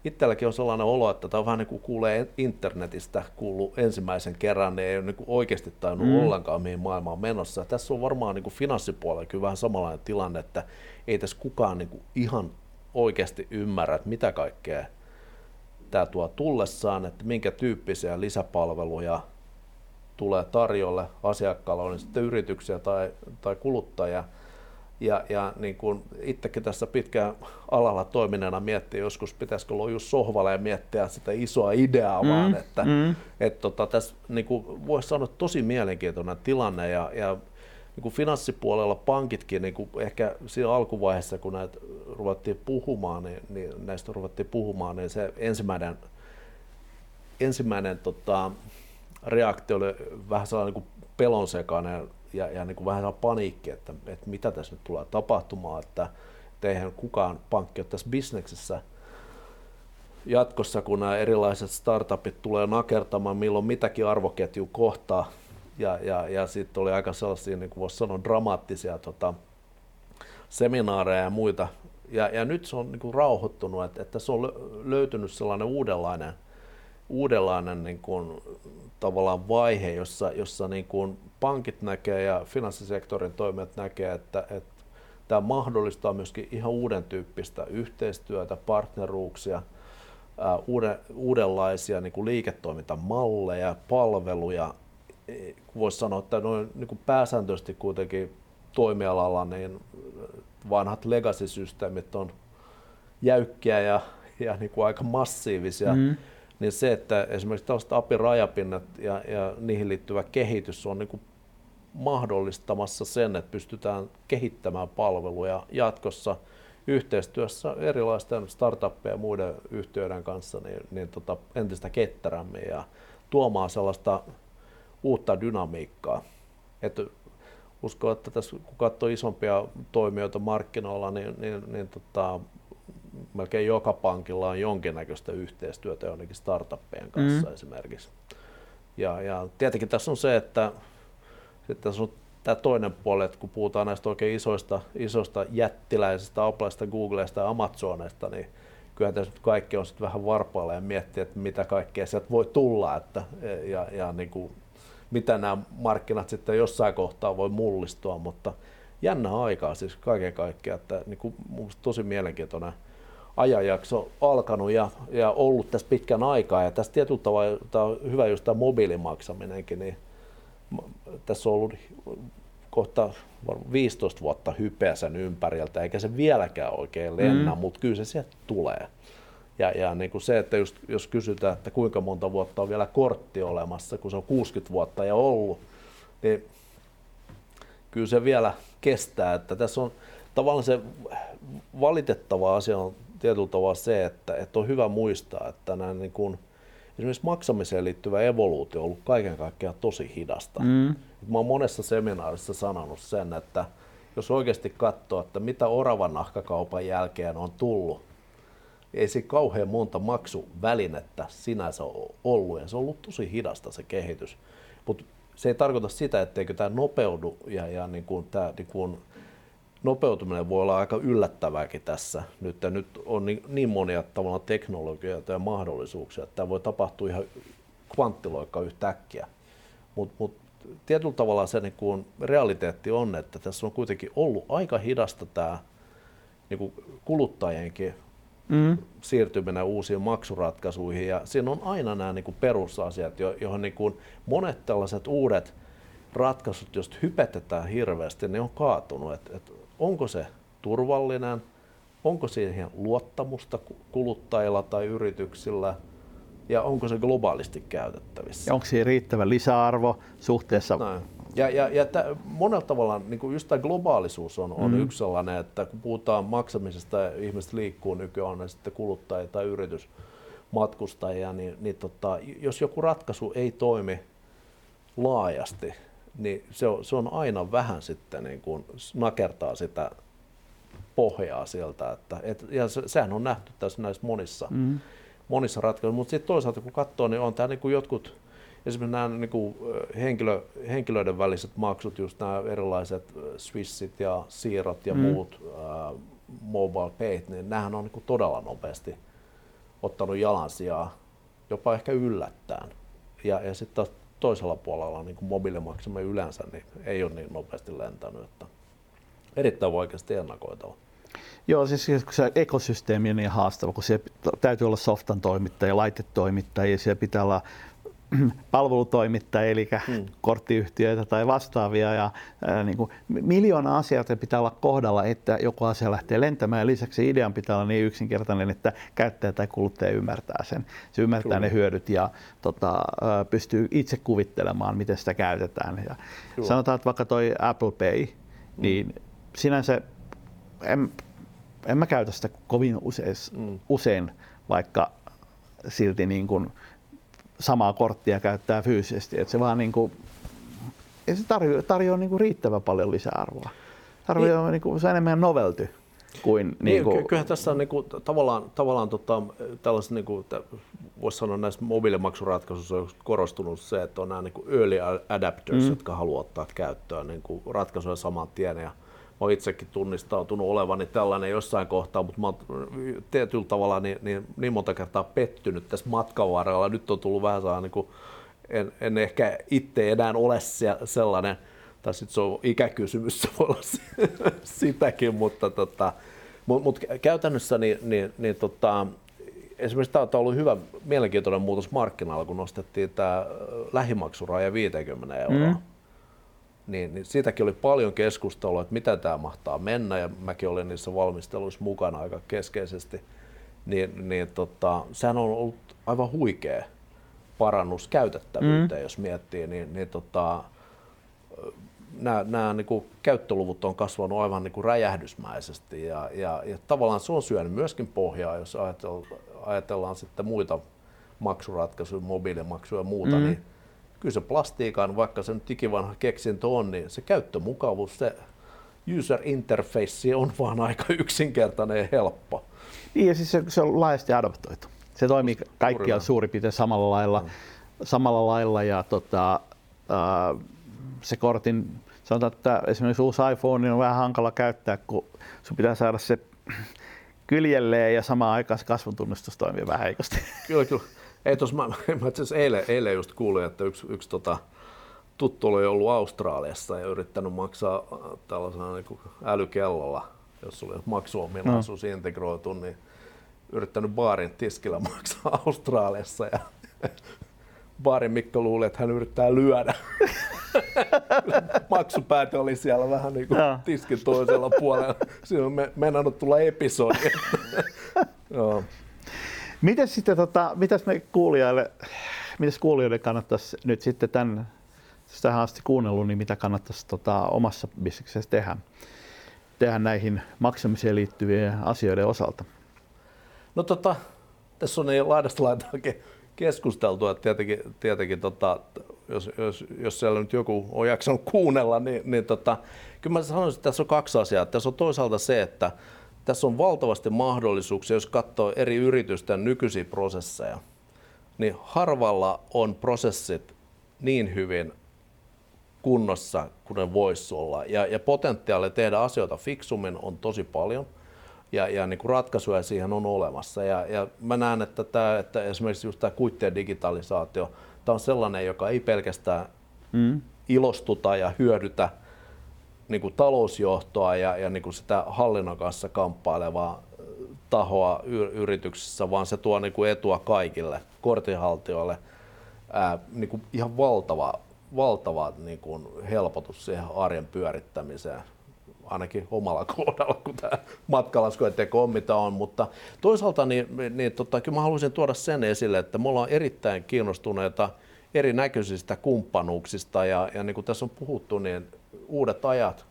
itselläkin on sellainen olo, että tämä on vähän niin kuin kuulee internetistä kuuluu ensimmäisen kerran, niin ei ole niin kuin oikeasti tainnut mm. ollenkaan, mihin maailma on menossa. Tässä on varmaan niin kuin finanssipuolella kyllä vähän samanlainen tilanne, että ei tässä kukaan niin kuin ihan oikeasti ymmärrä, että mitä kaikkea tämä tuo tullessaan, että minkä tyyppisiä lisäpalveluja tulee tarjolle asiakkaalle, on sitten yrityksiä tai, tai kuluttajia. Ja, ja niin kuin itsekin tässä pitkään alalla toimineena miettii joskus, pitäisikö olla just sohvalle ja miettiä sitä isoa ideaa mm, vaan, että mm. et tota, tässä niin kuin voisi sanoa tosi mielenkiintoinen tilanne ja, ja niin kuin finanssipuolella pankitkin niin kuin ehkä siinä alkuvaiheessa, kun näitä ruvettiin puhumaan, niin, niin näistä ruvettiin puhumaan, niin se ensimmäinen, ensimmäinen tota, reaktio oli vähän sellainen niin kuin pelonsekainen ja, ja niin kuin vähän paniikki, että, että mitä tässä nyt tulee tapahtumaan, että, että eihän kukaan pankki ole tässä bisneksessä jatkossa, kun nämä erilaiset startupit tulee nakertamaan, milloin mitäkin arvoketju kohtaa, ja, ja, ja sitten oli aika sellaisia, niin kuin voisi sanoa, dramaattisia tota, seminaareja ja muita. Ja, ja nyt se on niin kuin rauhoittunut, että, että tässä on löytynyt sellainen uudenlainen, uudenlainen niin kuin, tavallaan vaihe, jossa, jossa niin kuin pankit näkee ja finanssisektorin toimijat näkee, että, että tämä mahdollistaa myöskin ihan uuden tyyppistä yhteistyötä, partneruuksia, uuden, uudenlaisia niin kuin liiketoimintamalleja, palveluja, voisi sanoa, että noin niin kuin pääsääntöisesti kuitenkin toimialalla niin vanhat legacy-systeemit on jäykkiä ja, ja niin kuin aika massiivisia, mm. Niin se, että esimerkiksi tällaiset API-rajapinnat ja, ja niihin liittyvä kehitys on niin kuin mahdollistamassa sen, että pystytään kehittämään palveluja jatkossa yhteistyössä erilaisten startuppien ja muiden yhtiöiden kanssa niin, niin tota, entistä ketterämmin ja tuomaan sellaista uutta dynamiikkaa. Et uskon, että tässä kun katsoo isompia toimijoita markkinoilla, niin, niin, niin tota, melkein joka pankilla on jonkinnäköistä yhteistyötä jonnekin startuppien kanssa mm. esimerkiksi. Ja, ja tietenkin tässä on se, että sitten tässä on tämä toinen puoli, että kun puhutaan näistä oikein isoista, isoista jättiläisistä, Applesta, Googlesta ja Amazonista, niin kyllä tässä nyt kaikki on sitten vähän varpailla ja miettiä, että mitä kaikkea sieltä voi tulla, että, ja, ja niin kuin, mitä nämä markkinat sitten jossain kohtaa voi mullistua, mutta jännä aikaa siis kaiken kaikkiaan, että niin kuin, tosi mielenkiintoinen ajanjakso alkanut ja, ja ollut tässä pitkän aikaa. Ja tässä tietyllä tavalla tämä on hyvä just tämä mobiilimaksaminenkin, niin tässä on ollut kohta 15 vuotta hypeä sen ympäriltä, eikä se vieläkään oikein lennä, mm. mutta kyllä se sieltä tulee. Ja, ja niin kuin se, että just, jos kysytään, että kuinka monta vuotta on vielä kortti olemassa, kun se on 60 vuotta ja ollut, niin kyllä se vielä kestää. Että tässä on tavallaan se valitettava asia on tietyllä tavalla se, että, että on hyvä muistaa, että nämä niin kuin, esimerkiksi maksamiseen liittyvä evoluutio on ollut kaiken kaikkiaan tosi hidasta. Mm. Mä oon monessa seminaarissa sanonut sen, että jos oikeasti katsoo, että mitä oravan nahkakaupan jälkeen on tullut, ei se kauhean monta maksuvälinettä sinänsä ole ollut, ja se on ollut tosi hidasta se kehitys. Mutta se ei tarkoita sitä, etteikö tämä nopeudu, ja, ja niin kuin tämä niin kuin nopeutuminen voi olla aika yllättävääkin tässä. Nyt, ja nyt on niin, niin monia tavallaan teknologioita ja mahdollisuuksia, että tämä voi tapahtua ihan kvanttiloikka yhtäkkiä. Mutta mut, tietyllä tavalla se niin kuin realiteetti on, että tässä on kuitenkin ollut aika hidasta tämä niin kuin kuluttajienkin mm. siirtyminen uusiin maksuratkaisuihin. Ja siinä on aina nämä niin kuin perusasiat, joihin niin kuin monet tällaiset uudet ratkaisut, jos hypetetään hirveästi, ne on kaatunut. Et, et onko se turvallinen, onko siihen luottamusta kuluttajilla tai yrityksillä ja onko se globaalisti käytettävissä. Ja onko siihen riittävä lisäarvo suhteessa Näin. Ja, ja, ja t- monella tavalla niin kuin just tämä globaalisuus on, on mm. yksi sellainen, että kun puhutaan maksamisesta ja ihmiset liikkuu nykyään, on ne sitten kuluttajia tai yritysmatkustajia, niin, niin tota, jos joku ratkaisu ei toimi laajasti, niin se on, se on aina vähän sitten niin kuin nakertaa sitä pohjaa sieltä. Että, et, ja se, sehän on nähty tässä näissä monissa, mm. monissa ratkaisuissa, mutta sitten toisaalta kun katsoo, niin on tämä niin kuin jotkut, esimerkiksi nämä niin kuin henkilö, henkilöiden väliset maksut, just nämä erilaiset Swissit ja Siirot ja mm. muut uh, mobile payt, niin nämähän on niin kuin todella nopeasti ottanut jalansijaa, jopa ehkä yllättäen. Ja, ja sitten taas toisella puolella niin kuin mobiilimaksimi yleensä niin ei ole niin nopeasti lentänyt, että erittäin vaikeasti ennakoitava. Joo, siis, siis kun se ekosysteemi on niin haastava, kun siellä täytyy olla softan toimittaja, laitetoimittaja, siellä pitää olla palvelutoimittajia, eli hmm. korttiyhtiöitä tai vastaavia. Ja, ää, niin kuin, miljoona asioita pitää olla kohdalla, että joku asia lähtee lentämään. Ja lisäksi idean pitää olla niin yksinkertainen, että käyttäjä tai kuluttaja ymmärtää sen. Se ymmärtää Kyllä. ne hyödyt ja tota, pystyy itse kuvittelemaan, miten sitä käytetään. Ja sanotaan, että vaikka toi Apple Pay, hmm. niin sinänsä en, en mä käytä sitä kovin usein, mm. usein vaikka silti niin kuin, samaa korttia käyttää fyysisesti. Että se vaan niin kuin, ei se tarjoa, tarjoa niin kuin riittävän paljon lisäarvoa. Tarjoaa niin. niin kuin, se on enemmän novelty kuin... Niin, niin kuin... Kyllähän tässä on niin kuin, tavallaan, tavallaan tota, tällaiset, niin kuin, voisi sanoa näissä mobiilimaksuratkaisuissa on korostunut se, että on nämä niin kuin early adapters, mm. jotka haluaa ottaa käyttöön niin kuin ratkaisuja saman tien. Ja olen itsekin tunnistautunut olevani tällainen jossain kohtaa, mutta mä tietyllä tavalla niin, niin, niin monta kertaa pettynyt tässä matkan varrella. Nyt on tullut vähän sellainen, niin en, en ehkä itse enää ole sellainen, tai sitten se on ikäkysymys, se voi olla sitäkin, mutta tota, mut, mut käytännössä niin, niin, niin tota, esimerkiksi tämä on ollut hyvä, mielenkiintoinen muutos markkinoilla, kun nostettiin tämä lähimaksuraja 50 euroa. Mm niin, niin siitäkin oli paljon keskustelua, että mitä tämä mahtaa mennä, ja mäkin olin niissä valmisteluissa mukana aika keskeisesti. Niin, niin tota, sehän on ollut aivan huikea parannus käytettävyyteen, mm. jos miettii, niin, niin tota, nämä, nämä niin kuin käyttöluvut on kasvanut aivan niin kuin räjähdysmäisesti ja, ja, ja tavallaan se on syönyt myöskin pohjaa, jos ajatellaan, ajatellaan sitten muita maksuratkaisuja, mobiilimaksuja ja muuta, mm. niin kyllä se plastiikan, vaikka se nyt ikivanha keksintö on, niin se käyttömukavuus, se user interface on vaan aika yksinkertainen ja helppo. Niin ja siis se, se on laajasti adaptoitu. Se toimii kaikkialla suurin piirtein samalla lailla, mm. samalla lailla ja tota, äh, se kortin, sanotaan, että esimerkiksi uusi iPhone on vähän hankala käyttää, kun sun pitää saada se kyljelleen ja samaan aikaan se kasvuntunnistus toimii vähän heikosti. Kyllä, kyllä. Ei, tos, mä, mä itse eilen, eilen just kuulin, että yksi, yksi tota, tuttu oli ollut Australiassa ja yrittänyt maksaa äh, tällaisena niin älykellolla, jos oli maksuominaisuus no. integroitu, niin yrittänyt baarin tiskillä maksaa Australiassa ja baarin Mikko luuli, että hän yrittää lyödä. Maksupäätö oli siellä vähän niin kuin no. tiskin toisella puolella. Siinä on mennään tulla episodi. Joo. Mites sitten, tota, mitäs me kuulijoille, mitäs kuulijoille kannattaisi nyt sitten tämän, tähän asti kuunnellut, niin mitä kannattaisi tota, omassa bisneksessä tehdä, tehdä näihin maksamiseen liittyvien asioiden osalta? No tota, tässä on niin laidasta laitaan keskusteltu, että tietenkin, tietenkin tota, jos, jos, jos siellä nyt joku on jaksanut kuunnella, niin, niin tota, kyllä mä sanoisin, että tässä on kaksi asiaa. Tässä on toisaalta se, että tässä on valtavasti mahdollisuuksia, jos katsoo eri yritysten nykyisiä prosesseja, niin harvalla on prosessit niin hyvin kunnossa kuin ne voisi olla. Ja, ja potentiaali tehdä asioita fiksummin on tosi paljon ja, ja niin kuin ratkaisuja siihen on olemassa. Ja, ja mä näen, että, tämä, että esimerkiksi just tämä kuittien digitalisaatio, tämä on sellainen, joka ei pelkästään mm. ilostuta ja hyödytä niin kuin talousjohtoa ja, ja niin kuin sitä hallinnon kanssa kamppailevaa tahoa yrityksessä, vaan se tuo niin kuin etua kaikille kortinhaltijoille. Ää, niin kuin ihan valtava, valtava niin kuin helpotus siihen arjen pyörittämiseen ainakin omalla kohdalla, kun tämä matkalaskujen teko on mitä on, mutta toisaalta niin, niin tota, kyllä mä haluaisin tuoda sen esille, että me ollaan erittäin kiinnostuneita erinäköisistä kumppanuuksista ja, ja niin kuin tässä on puhuttu, niin uudet ajat,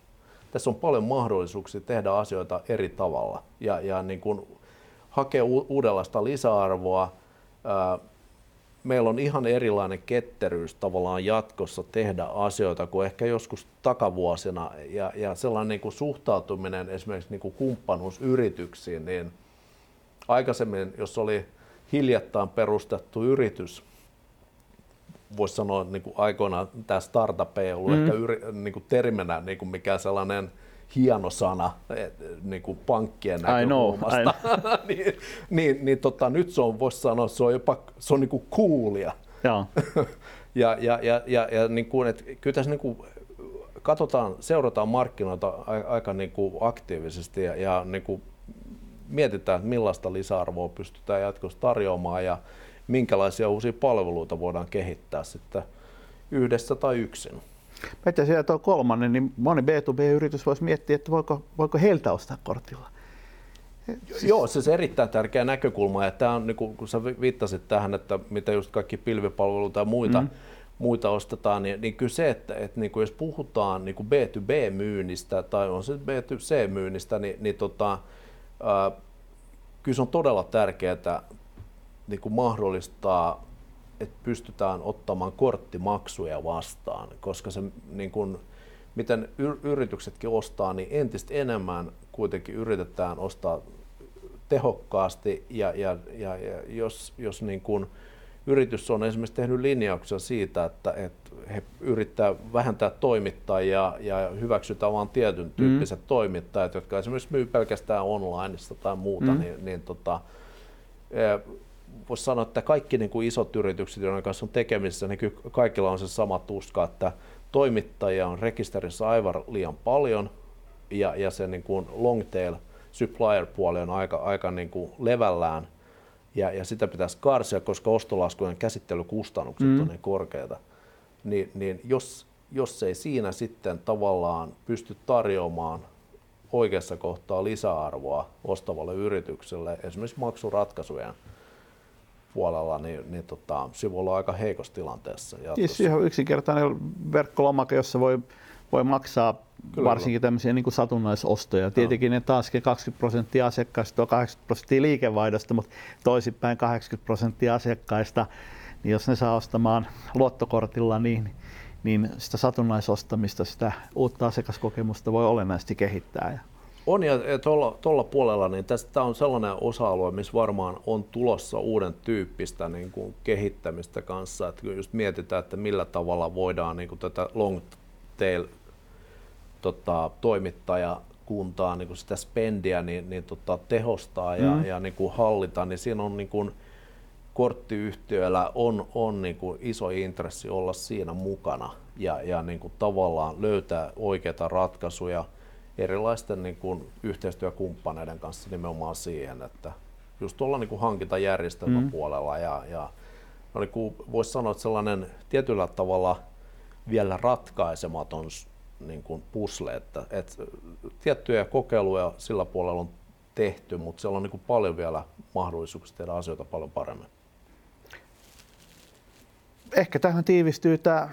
tässä on paljon mahdollisuuksia tehdä asioita eri tavalla ja, ja niin kuin hakea uudenlaista lisäarvoa. Meillä on ihan erilainen ketteryys tavallaan jatkossa tehdä asioita kuin ehkä joskus takavuosina ja, ja sellainen niin kuin suhtautuminen esimerkiksi niin kuin kumppanuusyrityksiin, niin aikaisemmin, jos oli hiljattain perustettu yritys, voisi sanoa niin kuin aikoinaan tämä startup ei ollut mm. ehkä yri, niin kuin terminä niin kuin mikään sellainen hieno sana niin kuin pankkien näkökulmasta. niin, niin, niin tota, nyt se on, voisi sanoa, se on jopa se on niin kuin coolia. ja, ja, ja, ja, ja, ja niin kuin, että kyllä tässä niin kuin, katsotaan, seurataan markkinoita aika niin kuin aktiivisesti ja, ja niin kuin mietitään, että millaista lisäarvoa pystytään jatkossa tarjoamaan ja minkälaisia uusia palveluita voidaan kehittää sitten yhdessä tai yksin. Mä siellä tuo kolmannen, niin moni B2B-yritys voisi miettiä, että voiko, voiko heiltä ostaa kortilla. Siis... Joo, se on erittäin tärkeä näkökulma. Ja tämä on, niin kun sä viittasit tähän, että mitä just kaikki pilvipalveluita ja muita, mm. muita ostetaan, niin, niin kyllä se, että, että niin jos puhutaan niin B2B-myynnistä tai on se B2C-myynnistä, niin, niin tota, äh, kyllä se on todella tärkeää niin kuin mahdollistaa, että pystytään ottamaan korttimaksuja vastaan, koska se niin kuin, miten yrityksetkin ostaa, niin entistä enemmän kuitenkin yritetään ostaa tehokkaasti ja, ja, ja, ja jos, jos niin kuin yritys on esimerkiksi tehnyt linjauksia siitä, että, että he yrittää vähentää toimittajia ja hyväksytään vain tietyn tyyppiset mm. toimittajat, jotka esimerkiksi myy pelkästään onlineista tai muuta, mm. niin, niin tota, voisi sanoa, että kaikki niin kuin isot yritykset, joiden kanssa on tekemisissä, niin kaikilla on se sama tuska, että toimittajia on rekisterissä aivan liian paljon ja, ja se niin kuin long tail supplier-puoli on aika, aika niin kuin levällään ja, ja sitä pitäisi karsia, koska ostolaskujen käsittelykustannukset mm. on niin korkeita. Niin, niin jos, jos ei siinä sitten tavallaan pysty tarjoamaan oikeassa kohtaa lisäarvoa ostavalle yritykselle, esimerkiksi maksuratkaisujen puolella, niin, niin tota, se voi olla aika heikossa tilanteessa. Siis ihan yksinkertainen verkkolomake, jossa voi voi maksaa Kyllä varsinkin tämmöisiä niin kuin satunnaisostoja. Tietenkin ne taaskin 20 prosenttia asiakkaista on 80 prosenttia liikevaihdosta, mutta toisinpäin 80 prosenttia asiakkaista, niin jos ne saa ostamaan luottokortilla, niin, niin sitä satunnaisostamista, sitä uutta asiakaskokemusta voi olennaisesti kehittää. On ja tuolla puolella, niin tästä on sellainen osa-alue, missä varmaan on tulossa uuden tyyppistä niin kuin kehittämistä kanssa, että just mietitään, että millä tavalla voidaan niin kuin tätä long tail tota, toimittajakuntaa, niin kuin sitä spendiä, niin, niin tota, tehostaa ja, mm. ja niin kuin hallita, niin siinä on niin kuin, korttiyhtiöillä on, on niin kuin iso intressi olla siinä mukana ja, ja niin kuin tavallaan löytää oikeita ratkaisuja erilaisten niin kuin yhteistyökumppaneiden kanssa nimenomaan siihen, että just tuolla niin kuin hankintajärjestelmän mm. puolella ja, ja no niin voisi sanoa, että sellainen tietyllä tavalla vielä ratkaisematon niin kuin pusle, että, että tiettyjä kokeiluja sillä puolella on tehty, mutta siellä on niin kuin paljon vielä mahdollisuuksia tehdä asioita paljon paremmin. Ehkä tähän tiivistyy tämä,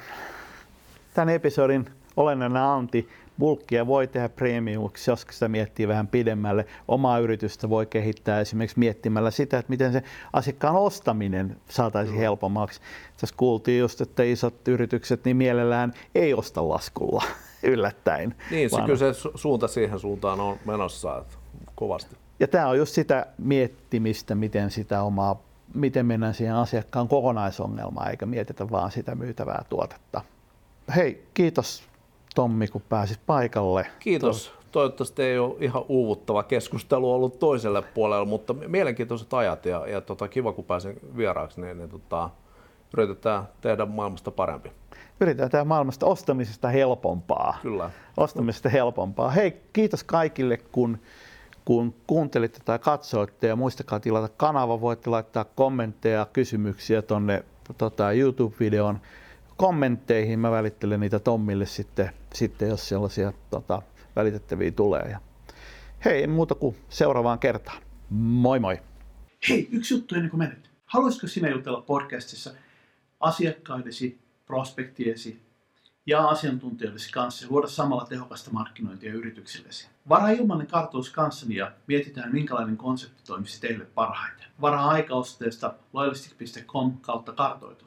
tämän episodin olennainen anti. Bulkkia voi tehdä premiumiksi, jos sitä miettii vähän pidemmälle. Omaa yritystä voi kehittää esimerkiksi miettimällä sitä, että miten se asiakkaan ostaminen saataisiin helpommaksi. Tässä kuultiin just, että isot yritykset niin mielellään ei osta laskulla yllättäen. Niin, se vaan... kyllä se suunta siihen suuntaan on menossa että kovasti. Ja tämä on just sitä miettimistä, miten sitä omaa, miten mennään siihen asiakkaan kokonaisongelmaan, eikä mietitä vaan sitä myytävää tuotetta. Hei, kiitos Tommi, kun pääsit paikalle. Kiitos. Toivottavasti ei ole ihan uuvuttava keskustelu ollut toiselle puolelle, mutta mielenkiintoiset ajat ja, ja tota, kiva, kun pääsin vieraaksi, niin, niin tota, yritetään tehdä maailmasta parempi yritetään tehdä maailmasta ostamisesta helpompaa. Kyllä. Ostamisesta helpompaa. Hei, kiitos kaikille, kun, kun kuuntelitte tai katsoitte ja muistakaa tilata kanava. Voitte laittaa kommentteja, kysymyksiä tuonne tota, YouTube-videon kommentteihin. Mä välittelen niitä Tommille sitten, sitten jos sellaisia tota, välitettäviä tulee. Ja hei, muuta kuin seuraavaan kertaan. Moi moi! Hei, yksi juttu ennen kuin menet. Haluaisitko sinä jutella podcastissa asiakkaidesi prospektiesi ja asiantuntijoidesi kanssa ja luoda samalla tehokasta markkinointia yrityksillesi. Varaa ilmainen kartoitus kanssani ja mietitään minkälainen konsepti toimisi teille parhaiten. Varaa aikaosteesta loyalistic.com kautta kartoitus.